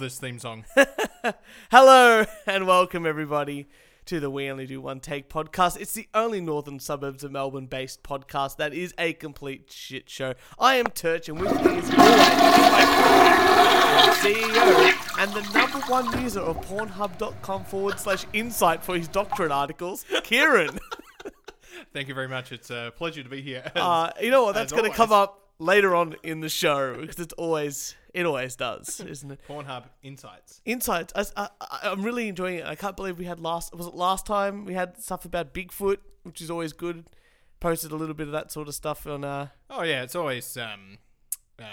Love this theme song. Hello and welcome everybody to the We Only Do One Take podcast. It's the only northern suburbs of Melbourne based podcast that is a complete shit show. I am Turch and with me is my CEO and the number one user of Pornhub.com forward slash insight for his doctorate articles, Kieran. Thank you very much. It's a pleasure to be here. Uh, you know what? That's going to come up later on in the show because it's always it always does, isn't it? Pornhub Insights. Insights. I, I, I'm really enjoying it. I can't believe we had last. Was it last time we had stuff about Bigfoot, which is always good. Posted a little bit of that sort of stuff on. Uh, Oh yeah, it's always um, uh,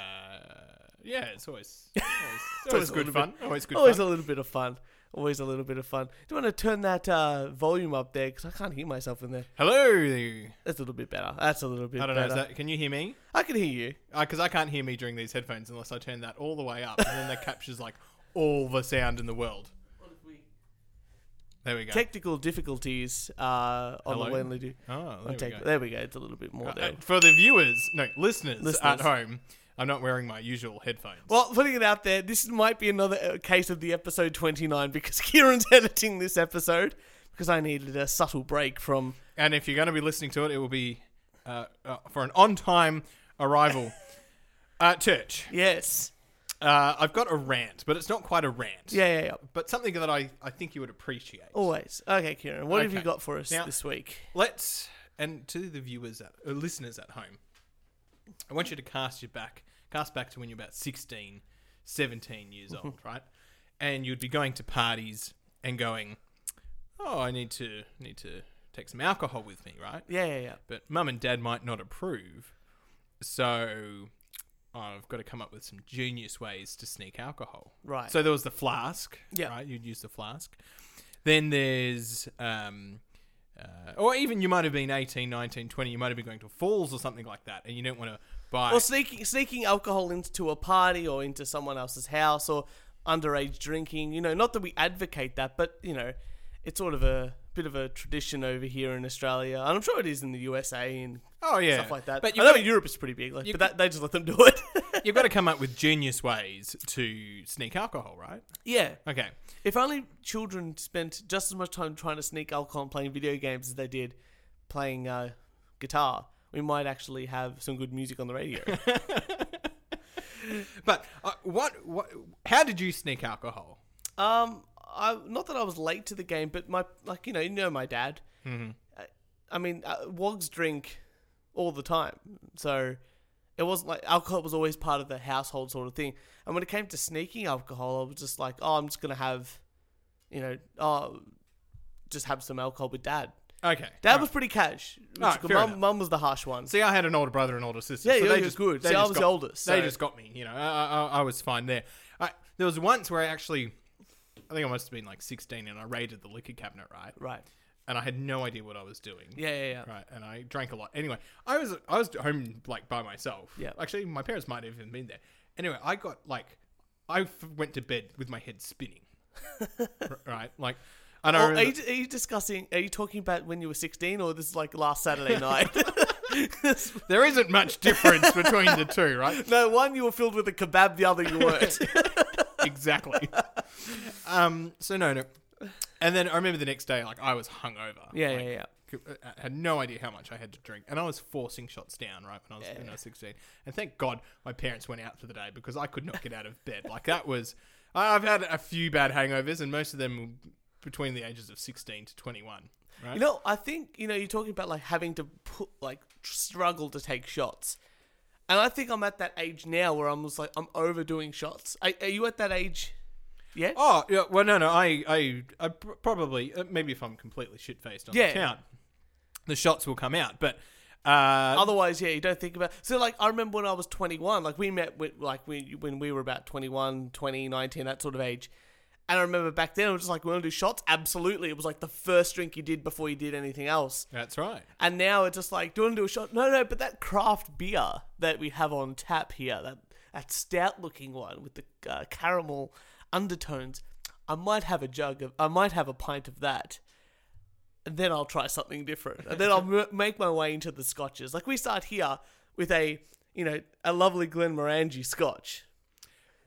yeah, it's always always, it's always a good fun. Always good always fun. a little bit of fun. Always a little bit of fun. Do you want to turn that uh, volume up there? Because I can't hear myself in there. Hello. That's a little bit better. That's a little bit better. I don't know. better. Is that, can you hear me? I can hear you. Because I can't hear me during these headphones unless I turn that all the way up, and then that captures like all the sound in the world. There we go. Technical difficulties uh, on Hello? the Wenley do. oh, on there we take- go. There we go. It's a little bit more Uh, there. for the viewers, no, listeners, Listeners. at home, I'm not wearing my usual headphones. Well, putting it out there, this might be another uh, case of the episode 29 because Kieran's editing this episode because I needed a subtle break from. And if you're going to be listening to it, it will be uh, uh, for an on-time arrival. uh, Turch, Yes. uh, I've got a rant, but it's not quite a rant. Yeah, yeah, yeah. But something that I, I think you would appreciate. Always. Okay, Kieran, what have you got for us Now- this week? Let's, and to the viewers, at, uh, listeners at home, I want you to cast your back, cast back to when you're about 16, 17 years old, right? And you'd be going to parties and going, oh, I need to need to take some alcohol with me, right? Yeah, yeah, yeah. but mum and dad might not approve. So I've got to come up with some genius ways to sneak alcohol. Right. So there was the flask. Yeah. Right. You'd use the flask. Then there's, um, uh, or even you might have been 18, 19, 20. You might have been going to falls or something like that, and you don't want to buy. Or sneaking sneaking alcohol into a party or into someone else's house or underage drinking. You know, not that we advocate that, but you know, it's sort of a bit of a tradition over here in Australia, and I'm sure it is in the USA and oh yeah, stuff like that. But I know got, Europe is pretty big, like, but that, they just let them do it. you've got to come up with genius ways to sneak alcohol, right? yeah. Okay. If only children spent just as much time trying to sneak alcohol and playing video games as they did playing uh, guitar, we might actually have some good music on the radio. But uh, what, what? How did you sneak alcohol? um, I not that I was late to the game, but my like you know you know my dad. Mhm. I, I mean, uh, Wogs drink all the time, so it wasn't like alcohol was always part of the household sort of thing. And when it came to sneaking alcohol, I was just like, oh, I'm just gonna have, you know, oh, just have some alcohol with dad. Okay. Dad was pretty cash. which Alright, fair mum, enough. mum was the harsh one. See, I had an older brother and older sister. Yeah, so they just, good. They See, I was got, the oldest, They so- just got me. You know, I, I, I was fine there. I, there was once where I actually, I think I must have been like 16, and I raided the liquor cabinet, right? right. And I had no idea what I was doing. Yeah, yeah, yeah. Right, and I drank a lot. Anyway, I was I was home like by myself. Yeah. Actually, my parents might have even been there. Anyway, I got like, I f- went to bed with my head spinning. R- right, like, I are, you, are you discussing? Are you talking about when you were 16, or this is like last Saturday night? there isn't much difference between the two, right? no, one you were filled with a kebab, the other you weren't. exactly. um. So no, no. And then I remember the next day, like I was hungover. yeah, like, yeah, yeah. c- I had no idea how much I had to drink, and I was forcing shots down right when I was when I was sixteen. And thank God my parents went out for the day because I could not get out of bed. Like that was, I've had a few bad hangovers, and most of them between the ages of sixteen to twenty-one. Right? You know, I think you know you're talking about like having to put like struggle to take shots, and I think I'm at that age now where I'm just like I'm overdoing shots. Are, are you at that age? Yeah. Oh yeah, well no no I I, I probably uh, maybe if I'm completely shit faced on Yeah. the count, the shots will come out. But uh, Otherwise, yeah, you don't think about. So, like, I remember when I was 21, like we met with like we when we were about 21, 20, 19, that sort of age. And I remember back then, I was just like, we want to do shots? Absolutely. It was like the first drink you did before you did anything else. that's right. And now it's just like, do you want to do a shot? No, no, but that craft beer that we have on tap here, that, that stout looking one with the uh, caramel undertones, I might have a jug of, I might have a pint of that. And then I'll try something different. And then I'll m- make my way into the scotches. Like we start here with a, you know, a lovely Glenmorangie scotch.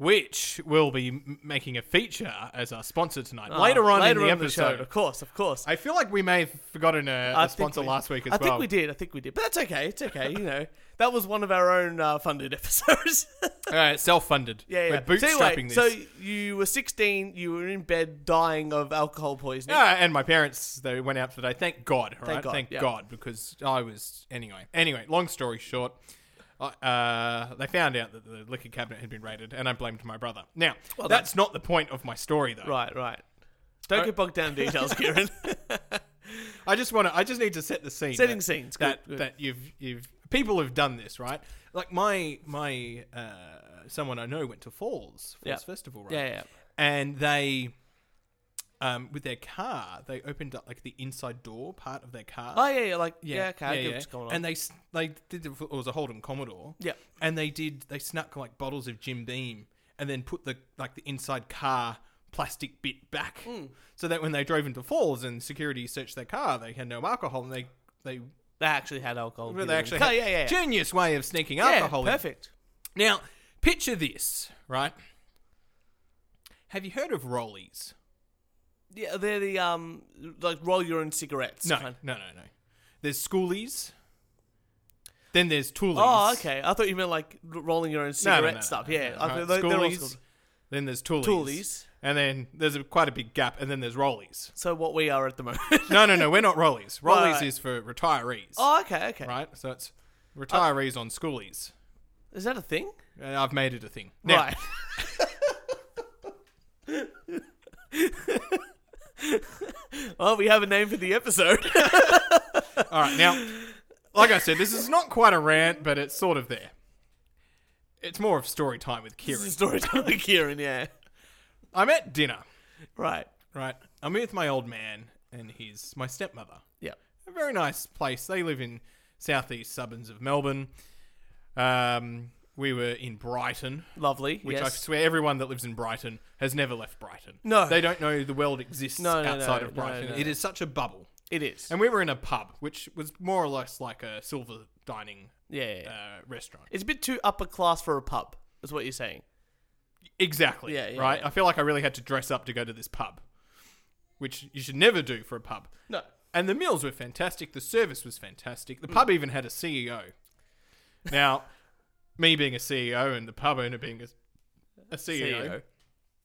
Which will be making a feature as our sponsor tonight. Ah, later on later in the on episode. show, of course, of course. I feel like we may have forgotten a, a sponsor we- last week as I well. I think we did. I think we did. But that's okay. It's okay. You know, that was one of our own uh, funded episodes. All right, self-funded. yeah, yeah. We're So, bootstrapping anyway, this. so you were 16. You were in bed, dying of alcohol poisoning. Yeah, and my parents they went out today. Thank God, right? God, Thank yeah. God, because I was anyway. Anyway, long story short, uh, they found out that the liquor cabinet had been raided, and I blamed my brother. Now, Well, that's not the point of my story, though. Right, right. Don't get bogged down in details, Kieran. I just want to. I just need to set the scene. Setting that, scenes. Good, That good. that you've you've people have done this, right? Like my my uh, someone I know went to Falls Falls Yeah. Festival, right? Yeah, yeah. and they um with their car they opened up like the inside door part of their car Oh, yeah, yeah. Like, yeah, okay. I yeah, get yeah. what's going on. and they s- they did the, it was a Holden Commodore yeah. and they did they snuck like bottles of Jim Beam and then put the like the inside car plastic bit back Hmm. so that when they drove into Falls and security searched their car they had no alcohol and they they They actually had alcohol. they actually Oh, had yeah, yeah. yeah. genius way of sneaking Yeah, alcohol in. perfect. now picture this right have you heard of Rollies Yeah, they're the um like roll your own cigarettes. No, kind. no, no, no. There's schoolies. Then there's toolies. Oh, okay. I thought you meant like rolling your own No, no, cigarette no, no, stuff. yeah, I thought they- they're all Schoolies. Then there's toolies. toolies. And then there's a, quite a big gap. And then there's rollies. So what we are at the moment. No, no, no. We're not rollies. Rollies right. is for retirees. oh, okay, okay. Right. So it's retirees on schoolies. Is that a thing? Uh, I've made it a thing. Now, Right. well, we have a name for the episode. All right. Now, like I said, this is not quite a rant, but it's sort of there. It's more of story time with Kieran. story time with Kieran, yeah. I'm at dinner. Right. Right. I'm with my old man and his my stepmother. Yeah. a very nice place. They live in southeast suburbs of Melbourne. Um, we were in Brighton, Lovely. which I swear everyone that lives in Brighton has never left Brighton. No. they don't know the world exists No, no, outside no, of Brighton. It is such a bubble. It is. And we were in a pub, which was more or less like a silver dining Yeah. uh, restaurant. It's a bit too upper class for a pub, is what you're saying. Exactly. Yeah, yeah, right. yeah. I feel like I really had to dress up to go to this pub, which you should never do for a pub. No. And the meals were fantastic. The service was fantastic. The pub even had a CEO. Now, me being a CEO and the pub owner being a, a CEO, CEO.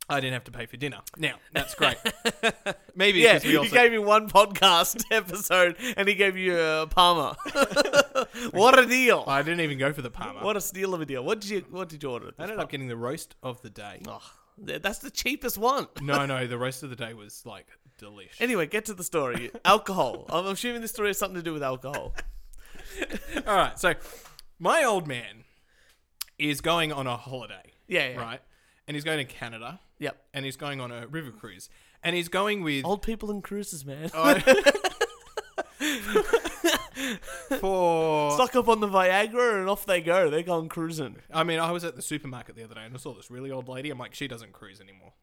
I didn't have to pay for dinner. Now, that's great. Maybe Yeah, because we he also. gave me one podcast episode and he gave you a parma. what a deal! I didn't even go for the parma. What a steal of a deal. What did you What did you order? I ended up getting the roast of the day. Oh, that's the cheapest one. No, no, the roast of the day was like delish. Anyway, get to the story. Alcohol. I'm assuming this story has something to do with alcohol. All right, so my old man is going on a holiday, Yeah, yeah. right? And he's going to Canada. Yep. and he's going on a river cruise, and he's going with Old people and cruises, man. Oh, for. Suck up on the Viagra and off they go. They're going cruising. I mean, I was at the supermarket the other day and I saw this really old lady. I'm like, she doesn't cruise anymore.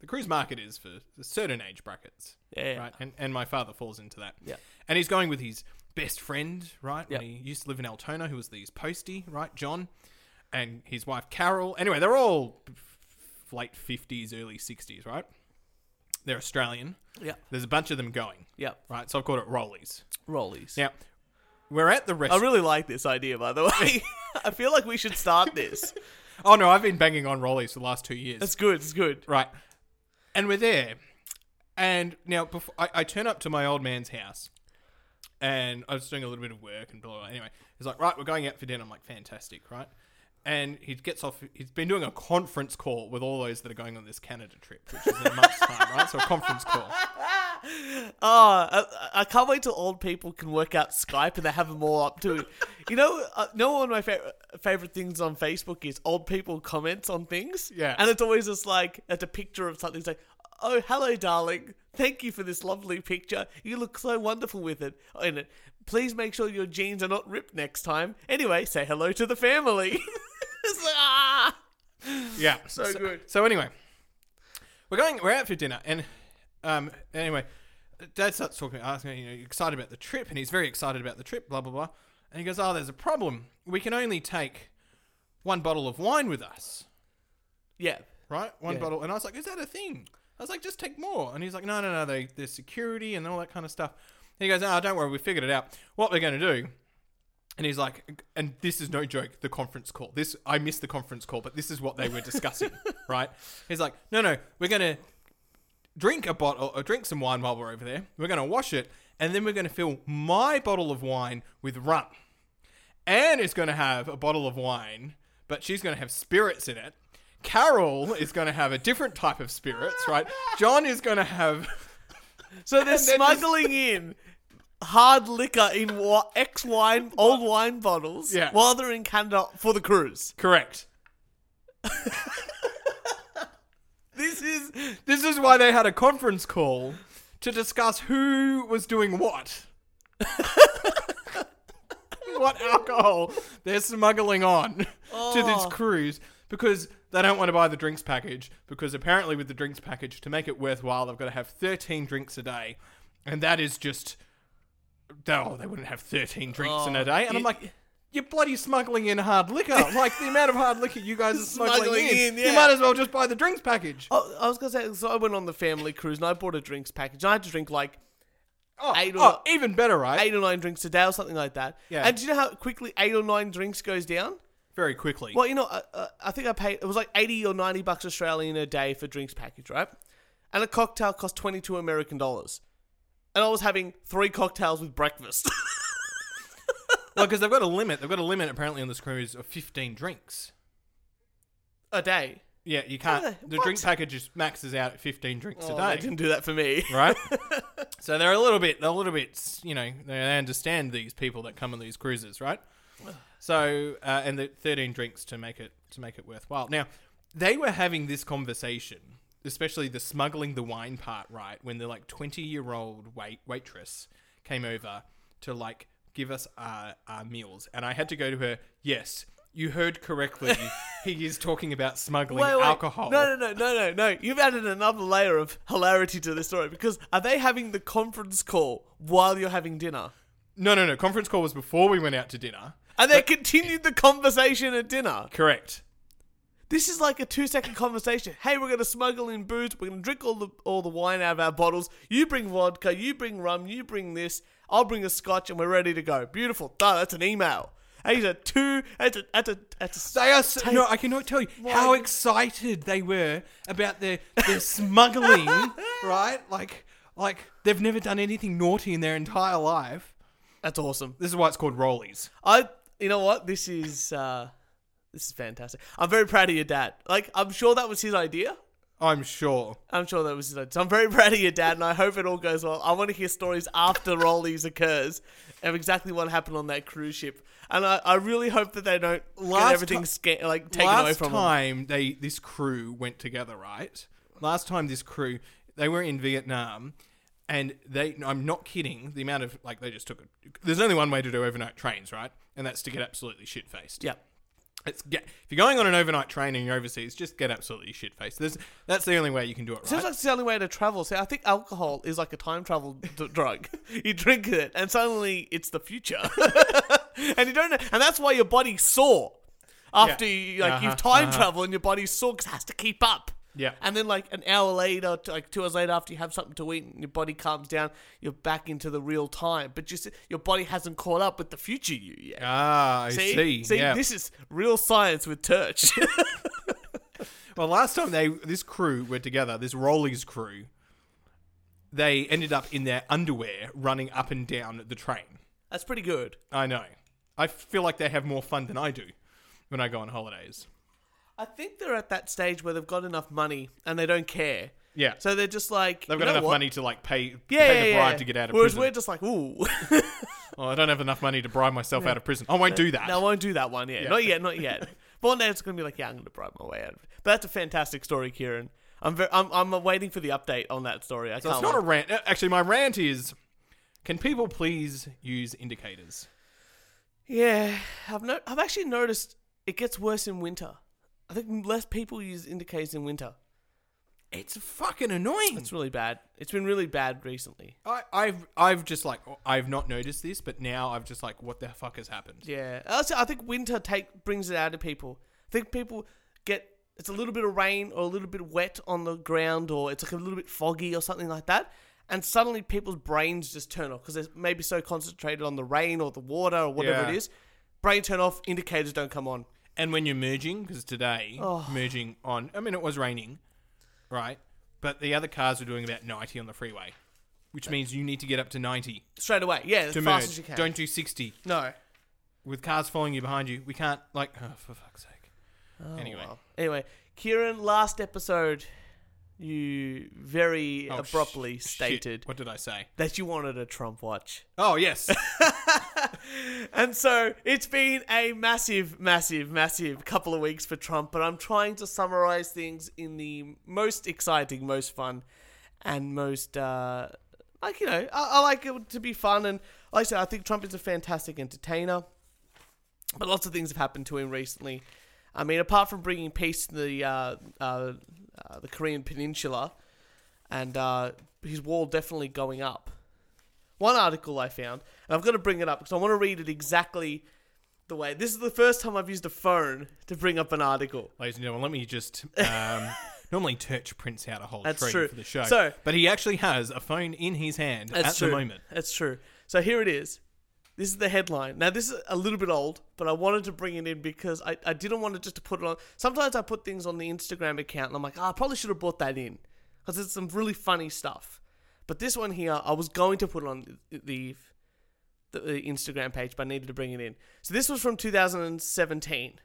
The cruise market is for certain age brackets, Yeah. yeah. right? And and my father falls into that. Yeah. And he's going with his best friend, right? When he used to live in Altona, who was the postie, right? John, and his wife Carol. Anyway, they're all late fifties, early sixties, right? They're Australian. Yeah. There's a bunch of them going, Yep. right? So I've called it Rollies. Rollies. Now, we're at the I restaurant. really like this idea, by the way. I feel like we should start this. oh no, I've been banging on Rollies for the last two years. That's good. It's good. Right. And we're there. And now before, I, I turn up to my old man's house. And I was doing a little bit of work and blah, blah, blah. Anyway, he's like, right, we're going out for dinner. I'm like, fantastic, right? And he gets off, he's been doing a conference call with all those that are going on this Canada trip, which is in a month's time, right? So a conference call. Oh, I, I can't wait till old people can work out Skype and they have them all up to. You know, uh, know one of my favorite favorite things on Facebook is old people comments on things. Yeah. and it's always just like it's a picture of something. It's like, oh, hello, darling. Thank you for this lovely picture. You look so wonderful with it. In it, please make sure your jeans are not ripped next time. Anyway, say hello to the family. it's like, ah. Yeah. So good. So anyway, we're going, we're out for dinner. And um, anyway, Dad starts talking, asking me, you know, you excited about the trip? And he's very excited about the trip, blah, blah, blah. And he goes, oh, there's a problem. We can only take one bottle of wine with us. Yeah. right? One Yeah. bottle. And I was like, is that a thing? I was like, just take more. And he's like, no, no, no, they, there's security and all that kind of stuff. And he goes, oh, don't worry, we figured it out. What we're going to do. And he's like, and this is no joke, the conference call. This, I missed the conference call, but this is what they were discussing, right? He's like, no, no, we're going to drink a bottle or drink some wine while we're over there. We're going to wash it. And then we're going to fill my bottle of wine with rum. Anne is going to have a bottle of wine, but she's going to have spirits in it. Carol is going to have a different type of spirits, right? John is going to have. So they're smuggling in hard liquor in wa- ex wine, old wine bottles Yeah. while they're in Canada for the cruise. Correct. This is This is why they had a conference call to discuss who was doing what. what alcohol they're smuggling on to this Oh. cruise because they don't want to buy the drinks package because apparently with the drinks package to make it worthwhile they've got to have 13 drinks a day and that is just oh they wouldn't have 13 drinks in Oh, a day and you- I'm like you're bloody smuggling in hard liquor. Like the amount of hard liquor you guys are smuggling, Smuggling in. in, You might as well just buy the drinks package. Oh, I was gonna say, so I went on the family cruise and I bought a drinks package. I had to drink like Oh, Eight or- oh, even better, right? eight or nine drinks a day or something like that. Yeah. And do you know how quickly eight or nine drinks goes down? Very quickly. Well, you know, uh, uh, I think I paid. It was like eighty or ninety bucks Australian a day for drinks package, right? And a cocktail cost twenty two American dollars. And I was having three cocktails with breakfast. Well, because they've got a limit. They've got a limit apparently on this cruise of 15 drinks. a day. Yeah, you can't. What? The drink package just maxes out at 15 drinks Oh, a they day. didn't do that for me. Right? so they're a little bit, they're a little bit, you know, they understand these people that come on these cruises, right? So, uh, and the 13 drinks to make it to make it worthwhile. Now, they were having this conversation, especially the smuggling the wine part, right? When the like 20 year old wait waitress came over to like give us our, our meals, and I had to go to her. Yes, you heard correctly. he is talking about smuggling Wait, wait. alcohol. No, no, no, no, no, no. You've added another layer of hilarity to this story because are they having the conference call while you're having dinner? no, no, no. Conference call was before we went out to dinner. And they continued the conversation at dinner. Correct. This is like a two second conversation. Hey, we're gonna smuggle in booze. We're gonna drink all the all the wine out of our bottles. You bring vodka. You bring rum. You bring this. I'll bring a scotch, and we're ready to go. Beautiful. Duh, that's an email. Hey, These are two. That's a that's a that's a. They are. So, no, I cannot tell you how excited they were about their their smuggling. right? Like, like they've never done anything naughty in their entire life. That's awesome. This is why it's called rollies. I. You know what? This is uh, this is fantastic. I'm very proud of your dad. Like, I'm sure that was his idea. I'm sure. I'm sure that was his idea. So I'm very proud of your dad, and I hope it all goes well. I want to hear stories after Rollies occurs of exactly what happened on that cruise ship. And I, I really hope that they don't Last get everything sca- like taken away Last from them. time they this crew went together, right? Last time this crew they were in Vietnam, and they I'm not kidding. The amount of like they just took. A, there's only one way to do overnight trains, right? And that's to get absolutely shit faced. Yeah. It's get if you're going on an overnight train and you're overseas, just get absolutely shit faced. There's that's the only way you can do it, right? Seems like it's the only way to travel. See, I think alcohol is like a time travel d- drug. You drink it, and suddenly it's the future, and you don't know, and that's why your body's sore after you like Uh-huh, you've time uh-huh. travel and your body's sore because it has to keep up. Yeah. and then like an hour later, like two hours later, after you have something to eat and your body calms down, you're back into the real time. But just your body hasn't caught up with the future you yet. ah, I See, see. yeah. this is real science with Turch. Well, last time they this crew were together, this Rollies crew, they ended up in their underwear running up and down the train. That's pretty good. I know. I feel like they have more fun than I do when I go on holidays. I think they're at that stage where they've got enough money and they don't care. Yeah. So they're just like They've you got know enough what? money to like pay Yeah, pay the yeah, bribe yeah. to get out of prison. Whereas prison. we're just like, ooh, Oh, I don't have enough money to bribe myself out of prison. I won't do that. no, I won't do that one yet. Yeah. Not yet, not yet. but one day it's gonna be like, yeah, I'm gonna bribe my way out of it. But that's a fantastic story, Kieran. I'm very, I'm, I'm waiting for the update on that story. I so can't. it's not a rant. Uh, Actually, my rant is: Can people please use indicators? yeah, I've no, I've actually noticed it gets worse in winter. I think less people use indicators in winter. It's fucking annoying. It's really bad. It's been really bad recently. I, I've I've just like I've not noticed this, but now I've just like, what the fuck has happened? Yeah, also, I think winter take brings it out of people. I think people get it's a little bit of rain or a little bit wet on the ground or it's like a little bit foggy or something like that. And suddenly people's brains just turn off because they're maybe so concentrated on the rain or the water or whatever Yeah. it is. Brain turn off, indicators don't come on. And when you're merging, because today Oh. merging on, I mean, it was raining, right? But the other cars were doing about 90 on the freeway, which means you need to get up to 90 Straight away. Yeah, as to fast merge. as you can. Don't do 60 no. with cars following you behind you. We can't like, oh, for fuck's sake. Oh, Anyway. well. Anyway, Kieran, last episode, you very Oh, abruptly sh- stated shit. What did I say? that you wanted a Trump watch. Oh yes, and so it's been a massive, massive, massive couple of weeks for Trump, but I'm trying to summarize things in the most exciting, most fun, and most, uh, like, you know, I, I like it to be fun. And like I said, I think Trump is a fantastic entertainer, but lots of things have happened to him recently. I mean, apart from bringing peace to the, uh, uh, uh, the Korean Peninsula, and uh, his wall definitely going up. One article I found, and I've got to bring it up because I want to read it exactly the way. This is the first time I've used a phone to bring up an article. ladies and gentlemen. Let me just. Um, normally, Turch prints out a whole That's tree true. for the show, So- but he actually has a phone in his hand at true. the moment. That's true. So here it is. This is the headline. Now this is a little bit old, but I wanted to bring it in because I, I didn't want to just to put it on. Sometimes I put things on the Instagram account and I'm like, oh, I probably should have brought that in because it's some really funny stuff. But this one here, I was going to put on the, the the Instagram page, but I needed to bring it in. So this was from 2017,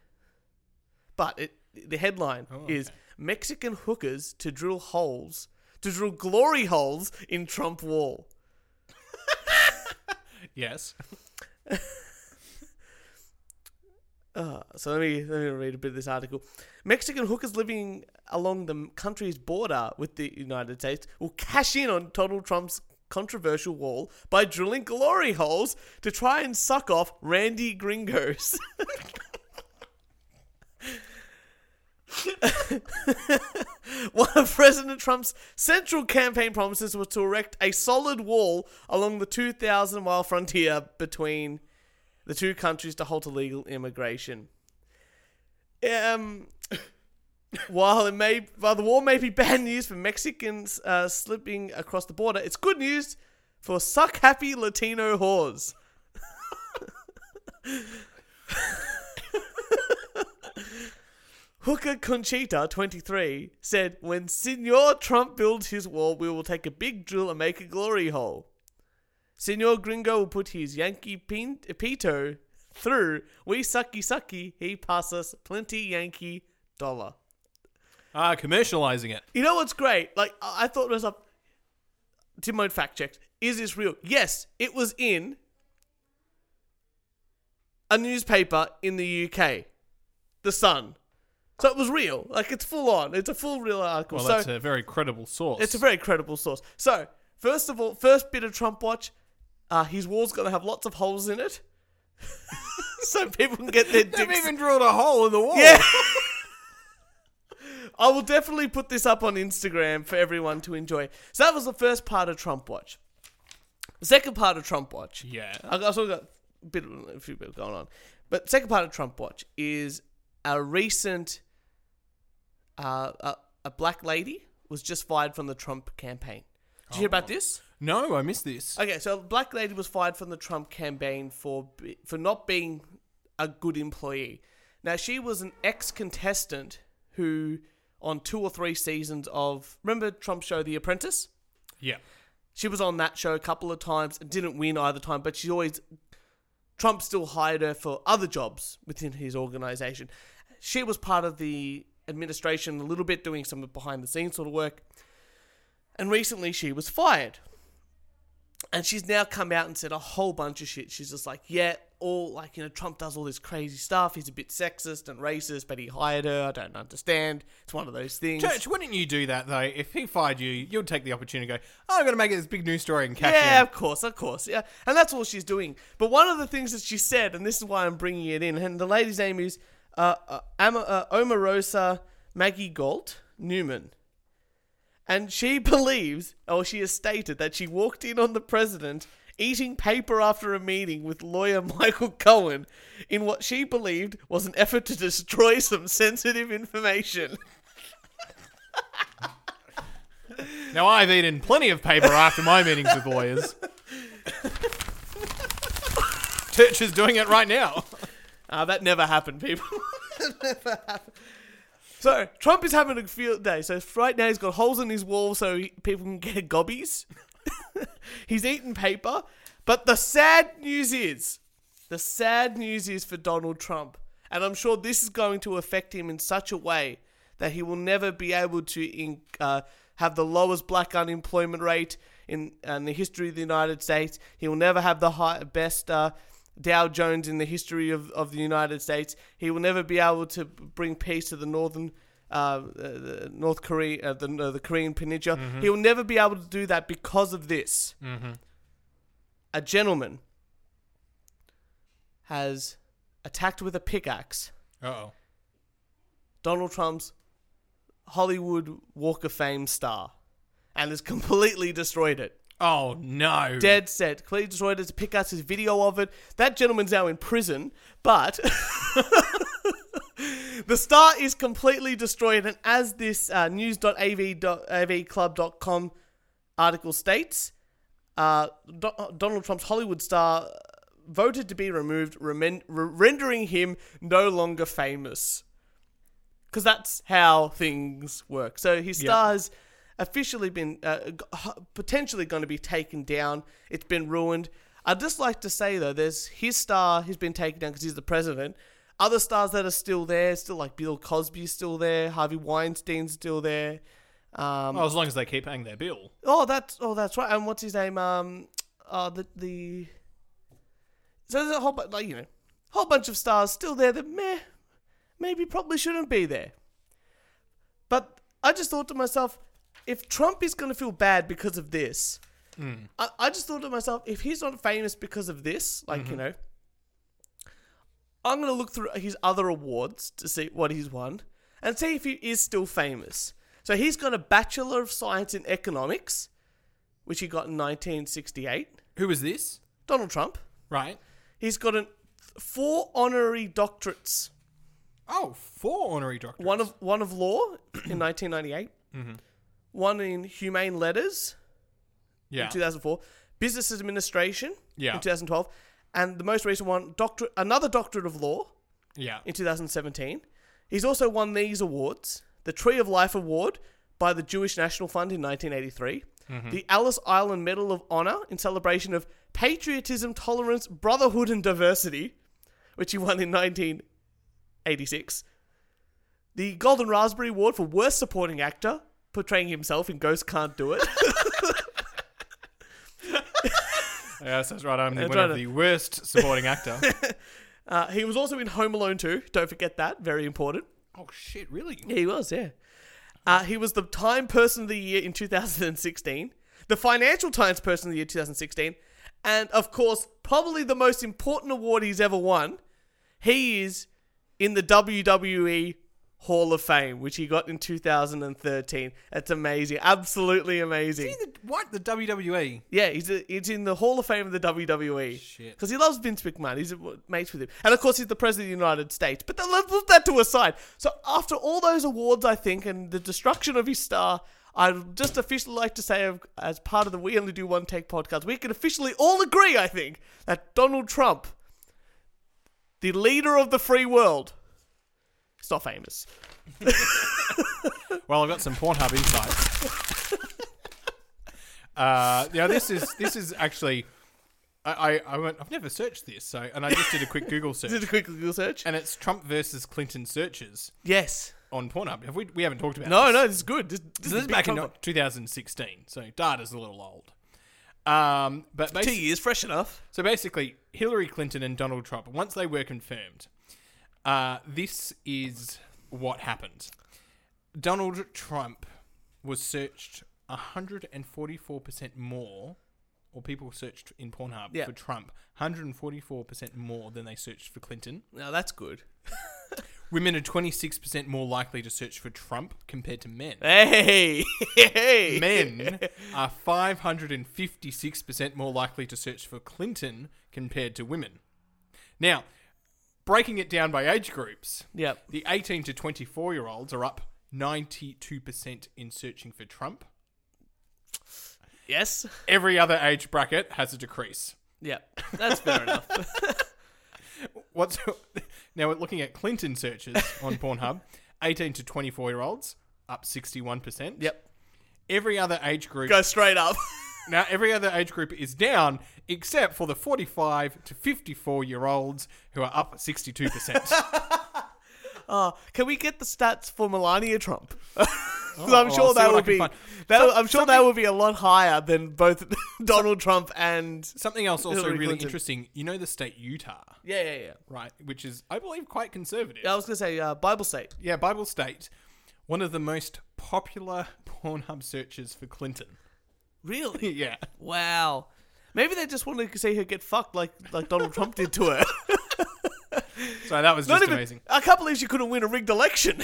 but it the headline Oh, is okay. Mexican hookers to drill holes to drill glory holes in Trump wall. Yes. Uh, so let me let me read a bit of this article. Mexican hookers living along the country's border with the United States will cash in on Donald Trump's controversial wall by drilling glory holes to try and suck off Randy Gringos. One of President Trump's central campaign promises was to erect a solid wall along the 2,000 mile frontier between the two countries to halt illegal immigration. Um, while it may, while the war may be bad news for Mexicans uh, slipping across the border, it's good news for suck happy Latino whores. Hooker Conchita, 23, said, When Senor Trump builds his wall, we will take a big drill and make a glory hole. Senor Gringo will put his Yankee pin- pito through. We sucky sucky, he pass us plenty Yankee dollar. Ah, commercializing it. You know what's great? Like, I I thought to myself, did my own fact checks. Is this real? Yes, it was in a newspaper in the UK, The Sun. So it was real. Like, it's full on. It's a full real article. Well, so that's a very credible source. it's a very credible source. So, first of all, first bit of Trump watch, uh, his wall's going to have lots of holes in it. so people can get their dicks. They've even drilled a hole in the wall. Yeah. I will definitely put this up on Instagram for everyone to enjoy. So that was the first part of Trump Watch. The second part of Trump Watch, Yeah. I've also got a bit, of- a few bit going on, but second part of Trump Watch is a recent, uh, a, a black lady was just fired from the Trump campaign. Did you hear about this? No, I missed this. Okay, so black lady was fired from the Trump campaign for for not being a good employee. Now she was an ex-contestant who, on two or three seasons of remember Trump's show The Apprentice. Yeah. She was on that show a couple of times and didn't win either time, but she always Trump still hired her for other jobs within his organization. She was part of the administration a little bit, doing some behind the scenes sort of work. And recently she was fired. And she's now come out and said a whole bunch of shit. She's just like, yeah, all like, you know, Trump does all this crazy stuff. He's a bit sexist and racist, but he hired her. I don't understand. It's one of those things. Turch, wouldn't you do that though? If he fired you, you'd take the opportunity to go, oh, I'm going to make it this big news story and cash Yeah, in. of course, of course. Yeah. And that's all she's doing. But one of the things that she said, and this is why I'm bringing it in, and the lady's name is uh, uh, Ama, uh, Omarosa Manigault Newman. And she believes, or she has stated, that she walked in on the president eating paper after a meeting with lawyer Michael Cohen in what she believed was an effort to destroy some sensitive information. Now I've eaten plenty of paper after my meetings with lawyers. Turch is doing it right now. Uh, that never happened, people. That never happened. So Trump is having a field day. So right now he's got holes in his wall so he, people can get gobbies. he's eating paper. But the sad news is, the sad news is for Donald Trump, and I'm sure this is going to affect him in such a way that he will never be able to uh, have the lowest black unemployment rate in, in the history of the United States. He will never have the high, best uh, Dow Jones in the history of, of the United States. He will never be able to bring peace to the northern. Uh, the North Korea, uh, the uh, the Korean Peninsula. He will never be able to do that because of this. Mm-hmm. A gentleman has attacked with a pickaxe oh. Donald Trump's Hollywood Walk of Fame star and has completely destroyed it. Oh no. Dead set. Completely destroyed it. There's a pickaxe, there's video of it. That gentleman's now in prison, but the star is completely destroyed. And as this uh, news.avclub.com article states, uh, Do- Donald Trump's Hollywood star voted to be removed, remen- re- rendering him no longer famous. Because that's how things work. So his Yeah. star has officially been uh, potentially going to be taken down. It's been ruined. I'd just like to say though, there's his star. He's been taken down because he's the president. Other stars that are still there, still like Bill Cosby's still there, Harvey Weinstein's still there. Um, Well, as long as they keep paying their bill. Oh, that's oh, that's right. And what's his name? Um, uh, the the. So there's a whole bunch, like you know, whole bunch of stars still there that meh, maybe probably shouldn't be there. But I just thought to myself, if Trump is going to feel bad because of this, I, I just thought to myself, if he's not famous because of this, like you mm-hmm. know, I'm going to look through his other awards to see what he's won and see if he is still famous. So he's got a Bachelor of Science in Economics, which he got in 1968. Who is this? Donald Trump. Right. He's got an, four honorary doctorates. Oh, four honorary doctorates. One of one of law in 1998. Mm-hmm. One in humane letters yeah. in 2004. Business administration Yeah. in 2012, and the most recent one, doctor, another doctorate of law Yeah. in 2017. He's also won these awards the Tree of Life Award by the Jewish National Fund in 1983, mm-hmm. the Ellis Island Medal of Honor in celebration of patriotism, tolerance, brotherhood, and diversity, which he won in 1986, the Golden Raspberry Award for Worst Supporting Actor, portraying himself in Ghost Can't Do It. Yeah, that's right. I'm the That's winner right. of the worst supporting actor. Uh, he was also in Home Alone 2, don't forget that, very important. oh shit! Really? Yeah, he was, yeah. Uh, he was the Time Person of the Year in 2016, the Financial Times Person of the Year 2016, and of course, probably the most important award he's ever won. He is in the WWE Hall of Fame, which he got in 2013. That's amazing, absolutely amazing. The- what the? WWE? Yeah, he's a, he's in the Hall of Fame of the WWE. Shit. Because he loves Vince McMahon. He's mates with him. And of course, he's the President of the United States. But let's put that to a side. So, after all those awards, I think, and the destruction of his star, I'd just officially like to say, as part of the We Only Do One Take podcast, we can officially all agree, I think, that Donald Trump, the leader of the free world, is not famous. Well, I've got some Pornhub insights. uh, yeah, this is this is actually. I, I, I went. I've never searched this, so and I just did a quick Google search. Did a quick Google search? and it's Trump versus Clinton searches Yes. on Pornhub. Have we? We haven't talked about. No, this. no, this is good. This, So is this is big back in content. 2016, so data's a little old. Um, but Two basically, years, fresh enough. so basically, Hillary Clinton and Donald Trump, once they were confirmed, uh, this is what happened. Donald Trump was searched 144% more, or people searched in Pornhub Yeah. for Trump 144% more than they searched for Clinton, Now that's good. Women are 26% more likely to search for Trump compared to men. Hey, hey. Men are 556% more likely to search for Clinton compared to women. Now, breaking it down by age groups, Yep. the 18 to 24 year olds are up 92% in searching for Trump. Yes. Every other age bracket has a decrease. Yep. That's fair enough. What's now we're looking at Clinton searches on Pornhub, 18 to 24 year olds up 61%. Yep. Every other age group Go straight up. now every other age group is down except for the 45 to 54 year olds who are up 62%. Oh, can we get the stats for Melania Trump? Oh, I'm sure that would be. That, Some- I'm sure that would be a lot higher than both Donald Trump and. Something else also Hillary really Clinton. interesting, you know the state Utah, Yeah, yeah, yeah. right, which is I believe quite conservative. I was gonna say uh, Bible state. Yeah, Bible State, one of the most popular Pornhub searches for Clinton. Really? yeah. wow. Maybe they just wanted to see her get fucked like like Donald Trump did to her. So that was Not just even. amazing. I can't believe she couldn't win a rigged election.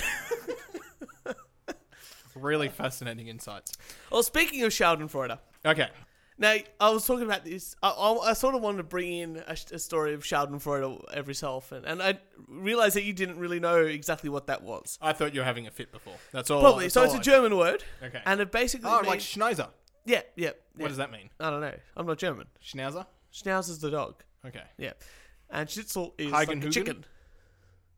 Really fascinating insights. well, speaking of Schadenfreude. Okay. Now, I was talking about this. I, I, I sort of wanted to bring in a, a story of Schadenfreude every so often, and I realized that you didn't really know exactly what that was. I thought you were having a fit before. That's all. Probably. that's So it's all a I- German word, Okay. and it basically oh, means like Schnauzer. Yeah, yeah. What does that mean? I don't know. I'm not German. Schnauzer? Schnauzer's the dog. Okay. Yeah, and Schnitzel is like a Hagenhugen? chicken.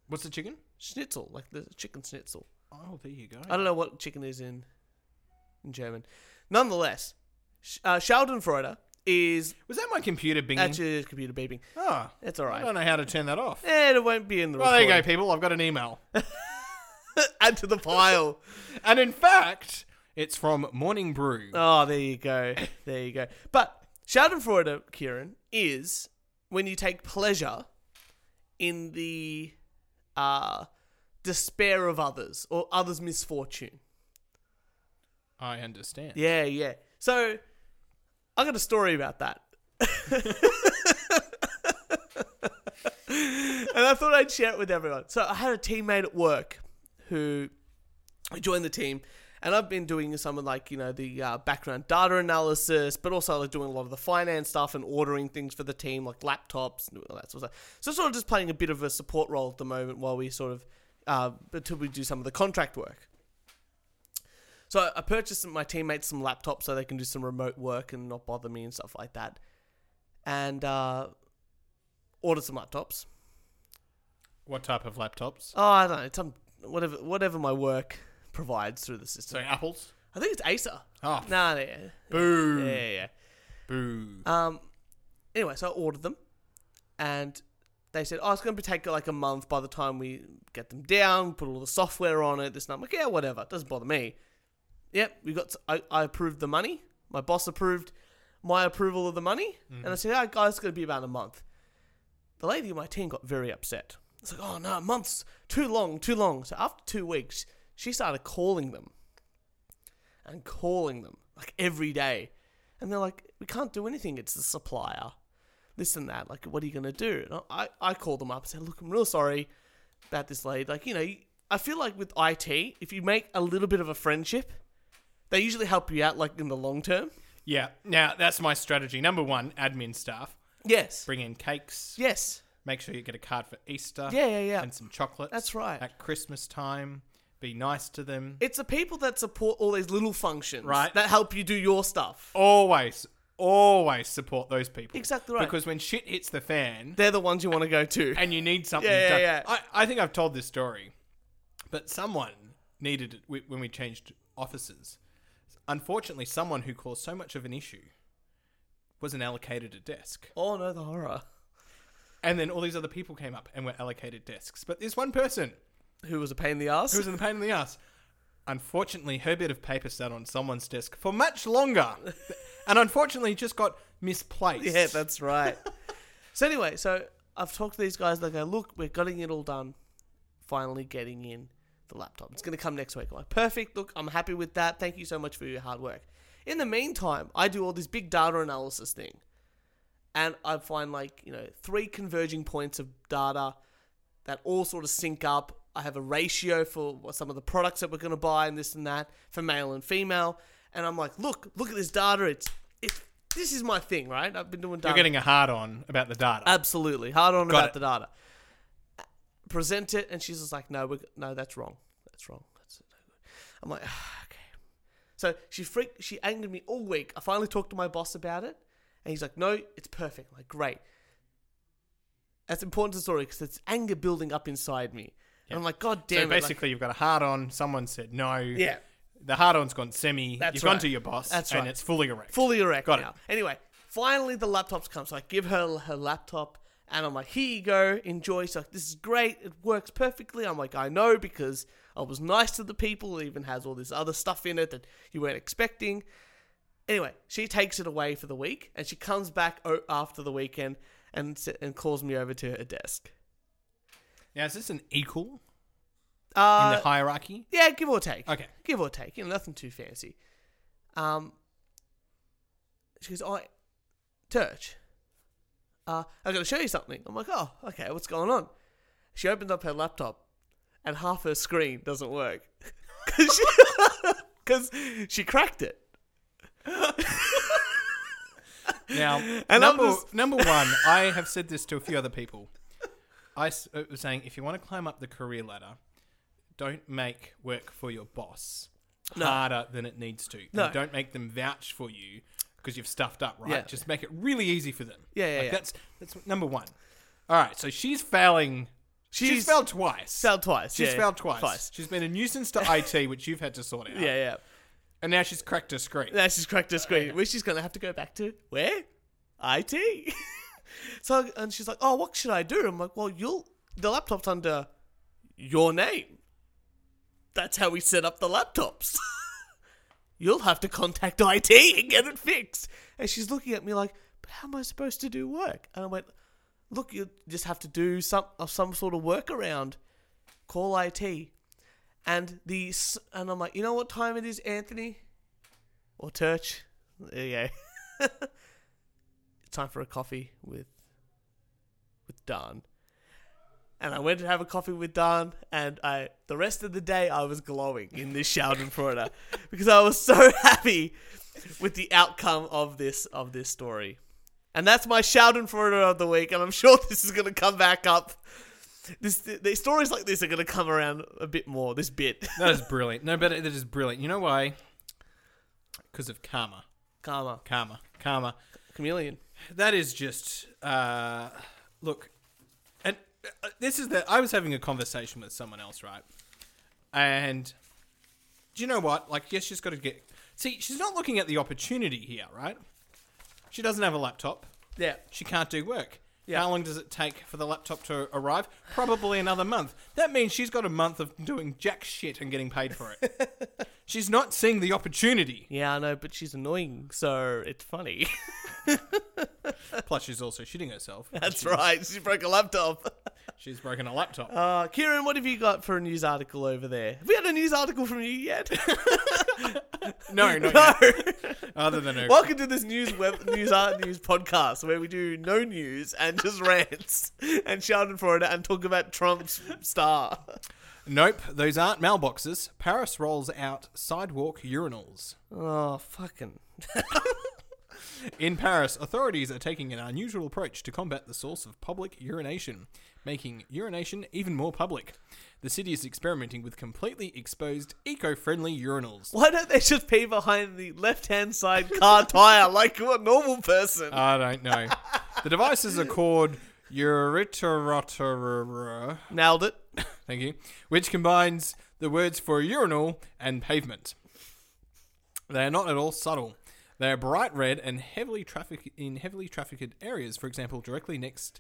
What's the chicken? Schnitzel, like the chicken Schnitzel. Oh, there you go. I don't know what chicken is in in German. Nonetheless, Sh- uh, Schadenfreude is Was that my computer binging? actually computer beeping. oh, It's all I right. don't know how to turn that off. And it won't be in the Well, there you go, recording. people. I've got an email. Add to the pile. and in fact, it's from Morning Brew. Oh, there you go. There you go. But Schadenfreude, Kieran, is when you take pleasure in the uh, despair of others or others' misfortune. I understand. Yeah, yeah. So I got a story about that. and I thought I'd share it with everyone. So I had a teammate at work who joined the team, and I've been doing some of like you know the uh, background data analysis, but also like doing a lot of the finance stuff and ordering things for the team, like laptops and all that sort of stuff. So sort of just playing a bit of a support role at the moment while we sort of uh, until we do some of the contract work. So I purchased my teammates some laptops so they can do some remote work and not bother me and stuff like that. And uh, ordered some laptops. What type of laptops? Oh, I don't know, some whatever whatever my work provides through the system. So apples? I think it's Acer. Oh, Nah, yeah, boo. yeah, yeah. yeah. Boo. Um, anyway, so I ordered them, and they said, "Oh, it's going to take like a month by the time we get them down, put all the software on it." This and I'm like, "Yeah, whatever. It doesn't bother me." Yep, we got. I, I approved the money. My boss approved my approval of the money, mm. and I said, "Oh, guys, it's going to be about a month." The lady in my team got very upset. It's like, "Oh no, months too long, too long." So after two weeks, she started calling them and calling them like every day. And they're like, we can't do anything. It's the supplier. This and that. Like, what are you going to do? And I, I called them up and said, look, I'm real sorry about this lady. Like, you know, I feel like with IT, if you make a little bit of a friendship, they usually help you out, like, in the long term. Yeah. Now, that's my strategy. Number one, admin staff. Yes. Bring in cakes. Yes. Make sure you get a card for Easter. Yeah, yeah, yeah. And some chocolates. That's right. At Christmas time. Be nice to them. It's the people that support all these little functions Right. that help you do your stuff. always, always support those people. Exactly right. Because when shit hits the fan They're the ones you want to go to. and you need something Yeah, yeah, done. yeah. I, I think I've told this story, but someone needed it when we changed offices. Unfortunately, someone who caused so much of an issue wasn't allocated a desk. oh, no, the horror. And then all these other people came up and were allocated desks. But this one person Who was a pain in the ass? who was in the pain in the ass, unfortunately, her bit of paper sat on someone's desk for much longer. and unfortunately, just got misplaced. Yeah, that's right. so anyway, so I've talked to these guys. They go, look, we're getting it all done. Finally, getting in the laptop. It's going to come next week. I'm like, perfect. Look, I'm happy with that. Thank you so much for your hard work. In the meantime, I do all this big data analysis thing, and I find like you know three converging points of data that all sort of sync up. I have a ratio for some of the products that we're going to buy and this and that for male and female. And I'm like, look, look at this data. It's it's this is my thing, right? I've been doing data. You're getting a hard on about the data. Absolutely. Hard on Got about it. the data. Present it, and she's just like, no, we're, no, that's wrong. That's wrong. That's no. I'm like, "Ah, okay. So she freaked, she angered me all week. I finally talked to my boss about it, and he's like, no, it's perfect. I'm like, great. That's important to the story because it's anger building up inside me. And I'm like, God so damn it. like- basically, you've got a hard on. Someone said no. yeah, The hard on's gone semi. That's You've gone to your boss. That's and right. it's fully erect. fully erect Got it. now. Anyway, finally the laptops come, so I give her her laptop, and I'm like, "Here you go, enjoy." She's like, "This is great. It works perfectly." I'm like, "I know because I was nice to the people. It even has all this other stuff in it that you weren't expecting." Anyway, she takes it away for the week, and she comes back o- after the weekend and s- and calls me over to her desk. Now, is this an equal in Uh, the hierarchy? yeah, give or take. Okay. give or take, you know, nothing too fancy. Um, she goes, I, Turch, uh, I got to show you something." I'm like, "Oh, okay, what's going on?" She opens up her laptop, and half her screen doesn't work because she, she cracked it. Now, And I'm number, just- number one, I have said this to a few other people. I uh, was saying if you want to climb up the career ladder, don't make work for your boss No. harder than it needs to. And No. don't make them vouch for you because you've stuffed up, right? Yeah. Just make it really easy for them. Yeah, yeah, Like yeah. That's that's number one. All right, so she's failing. She's, She's failed twice. Failed twice. She's yeah, failed twice. Twice. She's been a nuisance to IT, which you've had to sort out. Yeah, yeah. And now she's cracked her screen. Now she's cracked her screen, which she's gonna have to go back to where IT. so and she's like, "Oh, what should I do?" I'm like, "Well, you'll the laptop's under your name. That's how we set up the laptops. you'll have to contact IT and get it fixed." And she's looking at me like, "But how am I supposed to do work?" And I went, "Look, you just have to do some of some sort of workaround. Call IT." And the and I'm like, you know what time it is, Anthony? Or Turch? There you go. Time for a coffee with with Dan. And I went to have a coffee with Dan, and I the rest of the day I was glowing in this Schadenfreude because I was so happy with the outcome of this of this story. And that's my Schadenfreude of the week, and I'm sure this is going to come back up. This the stories like this are going to come around a bit more. This bit, That is brilliant. No, but it is brilliant. You know why? Because of karma. karma, Karma. Karma. chameleon. That is just. Uh, look, and uh, this is the. I was having a conversation with someone else, right? And do you know what? Like, yes, she's got to get. See, she's not looking at the opportunity here, right? She doesn't have a laptop. Yeah, She can't do work. Yeah. How long does it take for the laptop to arrive? Probably another month. That means she's got a month of doing jack shit and getting paid for it. she's not seeing the opportunity. yeah, I know, but she's annoying, so it's funny. Plus, she's also shitting herself. That's She's- right. She broke a laptop. She's broken a laptop. Uh, Kieran, what have you got for a news article over there? Have we had a news article from you yet? no, not no. yet. Other than her. Welcome to this news web news art news podcast where we do no news and just rants and Schadenfreude and talk about Trump's star. Nope, those aren't mailboxes. Paris rolls out sidewalk urinals. Oh, fucking. In Paris, authorities are taking an unusual approach to combat the source of public urination, making urination even more public. The city is experimenting with completely exposed, eco friendly urinals. Why don't they just pee behind the left hand side car tire like a normal person? I don't know. the devices are called Uritrottoir. Nailed it. Thank you. Which combines the words for urinal and pavement. They are not at all subtle. They are bright red and heavily traffic in heavily trafficked areas. For example, directly next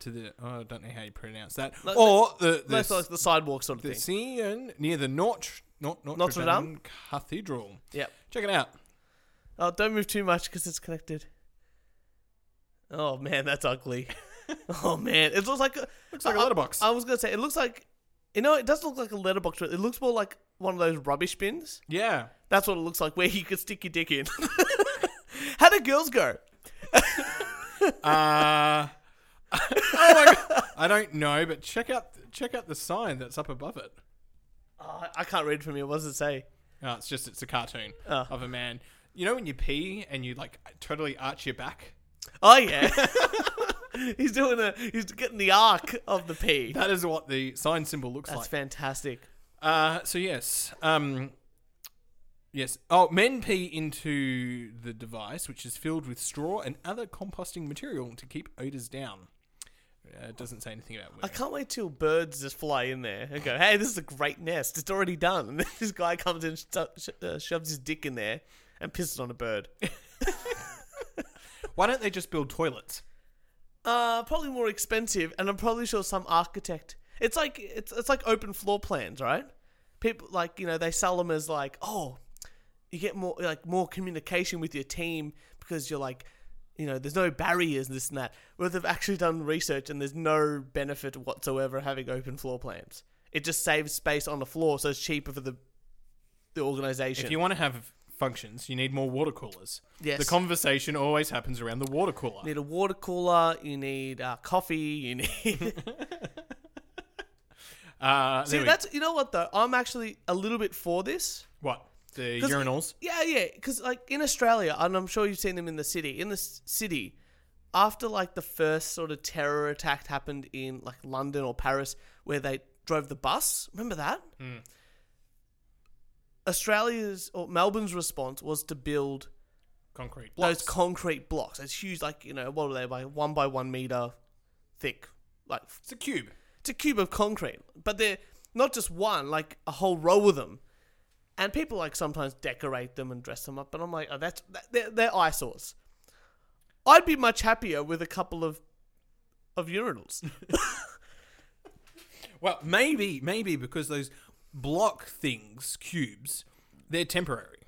to the oh, I don't know how you pronounce that, or the the, That's like the sidewalk sort of the thing. Seine near the Notre Not Notre, Notre Dame Dame? Cathedral. Yep. Check it out. Oh, don't move too much because it's connected. Oh man, that's ugly. oh man, it looks like a, Looks like a I- letterbox. I was gonna say it looks like, you know, it doesn't look like a letterbox. but It looks more like one of those rubbish bins. yeah. That's what it looks like, where you could stick your dick in. How do girls go? Uh, oh my god. I don't know, but check out check out the sign that's up above it. Oh, I can't read from here. What does it say? Oh, it's just it's a cartoon Oh. of a man. You know when you pee and you like totally arch your back? Oh yeah. he's doing a. He's getting the arc of the pee. That is what the sign symbol looks That's like. That's fantastic. Uh, so yes, um, yes. Oh, men pee into the device, which is filled with straw and other composting material to keep odors down. Uh, it doesn't say anything about I can't wait till birds just fly in there and go, "Hey, this is a great nest. It's already done." And this guy comes in, sho- sh- uh, shoves his dick in there, and pisses on a bird. Why don't they just build toilets? Uh, probably more expensive, and I'm probably sure some architect. It's like it's it's like open floor plans, right? People like you know they sell them as like, oh, you get more like more communication with your team because you're like, you know, there's no barriers and this and that. Where they've actually done research and there's no benefit whatsoever having open floor plans. It just saves space on the floor, so it's cheaper for the the organization. If you want to have functions, you need more water coolers. Yes. The conversation always happens around the water cooler. you need a water cooler, you need uh, coffee, you need. Uh, See, that's you know what though. I'm actually a little bit for this. what the urinals. Yeah, yeah. Because like in Australia, and I'm sure you've seen them in the city. In the s- city, after like the first sort of terror attack happened in like London or Paris, where they drove the bus. Remember that? Hmm. Australia's or Melbourne's response was to build Concrete those concrete blocks. It's huge, like you know, what are they by one by one meter thick, like it's a cube. it's a cube of concrete, but they're not just one, like a whole row of them. And people like sometimes decorate them and dress them up, but I'm like, oh, that's that, they're, they're eyesores. I'd be much happier with a couple of of urinals. Well, maybe, maybe because those block things, cubes, they're temporary.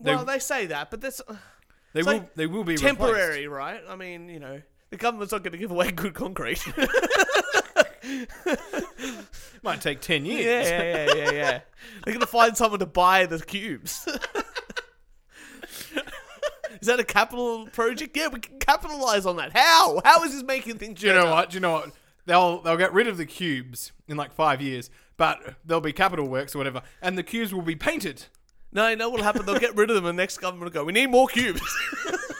They- well, they say that, but that's uh, They will. like they will be temporary, right? I mean, you know, the government's not going to give away good concrete. Might take ten years. yeah, yeah, yeah, yeah, yeah. They're going to find someone to buy the cubes. Is that a capital project? Yeah, we can capitalize on that. How? How is this making things Do you know what? Do you know what? They'll they'll get rid of the cubes in like five years, but there'll be capital works or whatever, and the cubes will be painted. No, you know what'll happen? They'll get rid of them, and the next government will go, "We need more cubes,"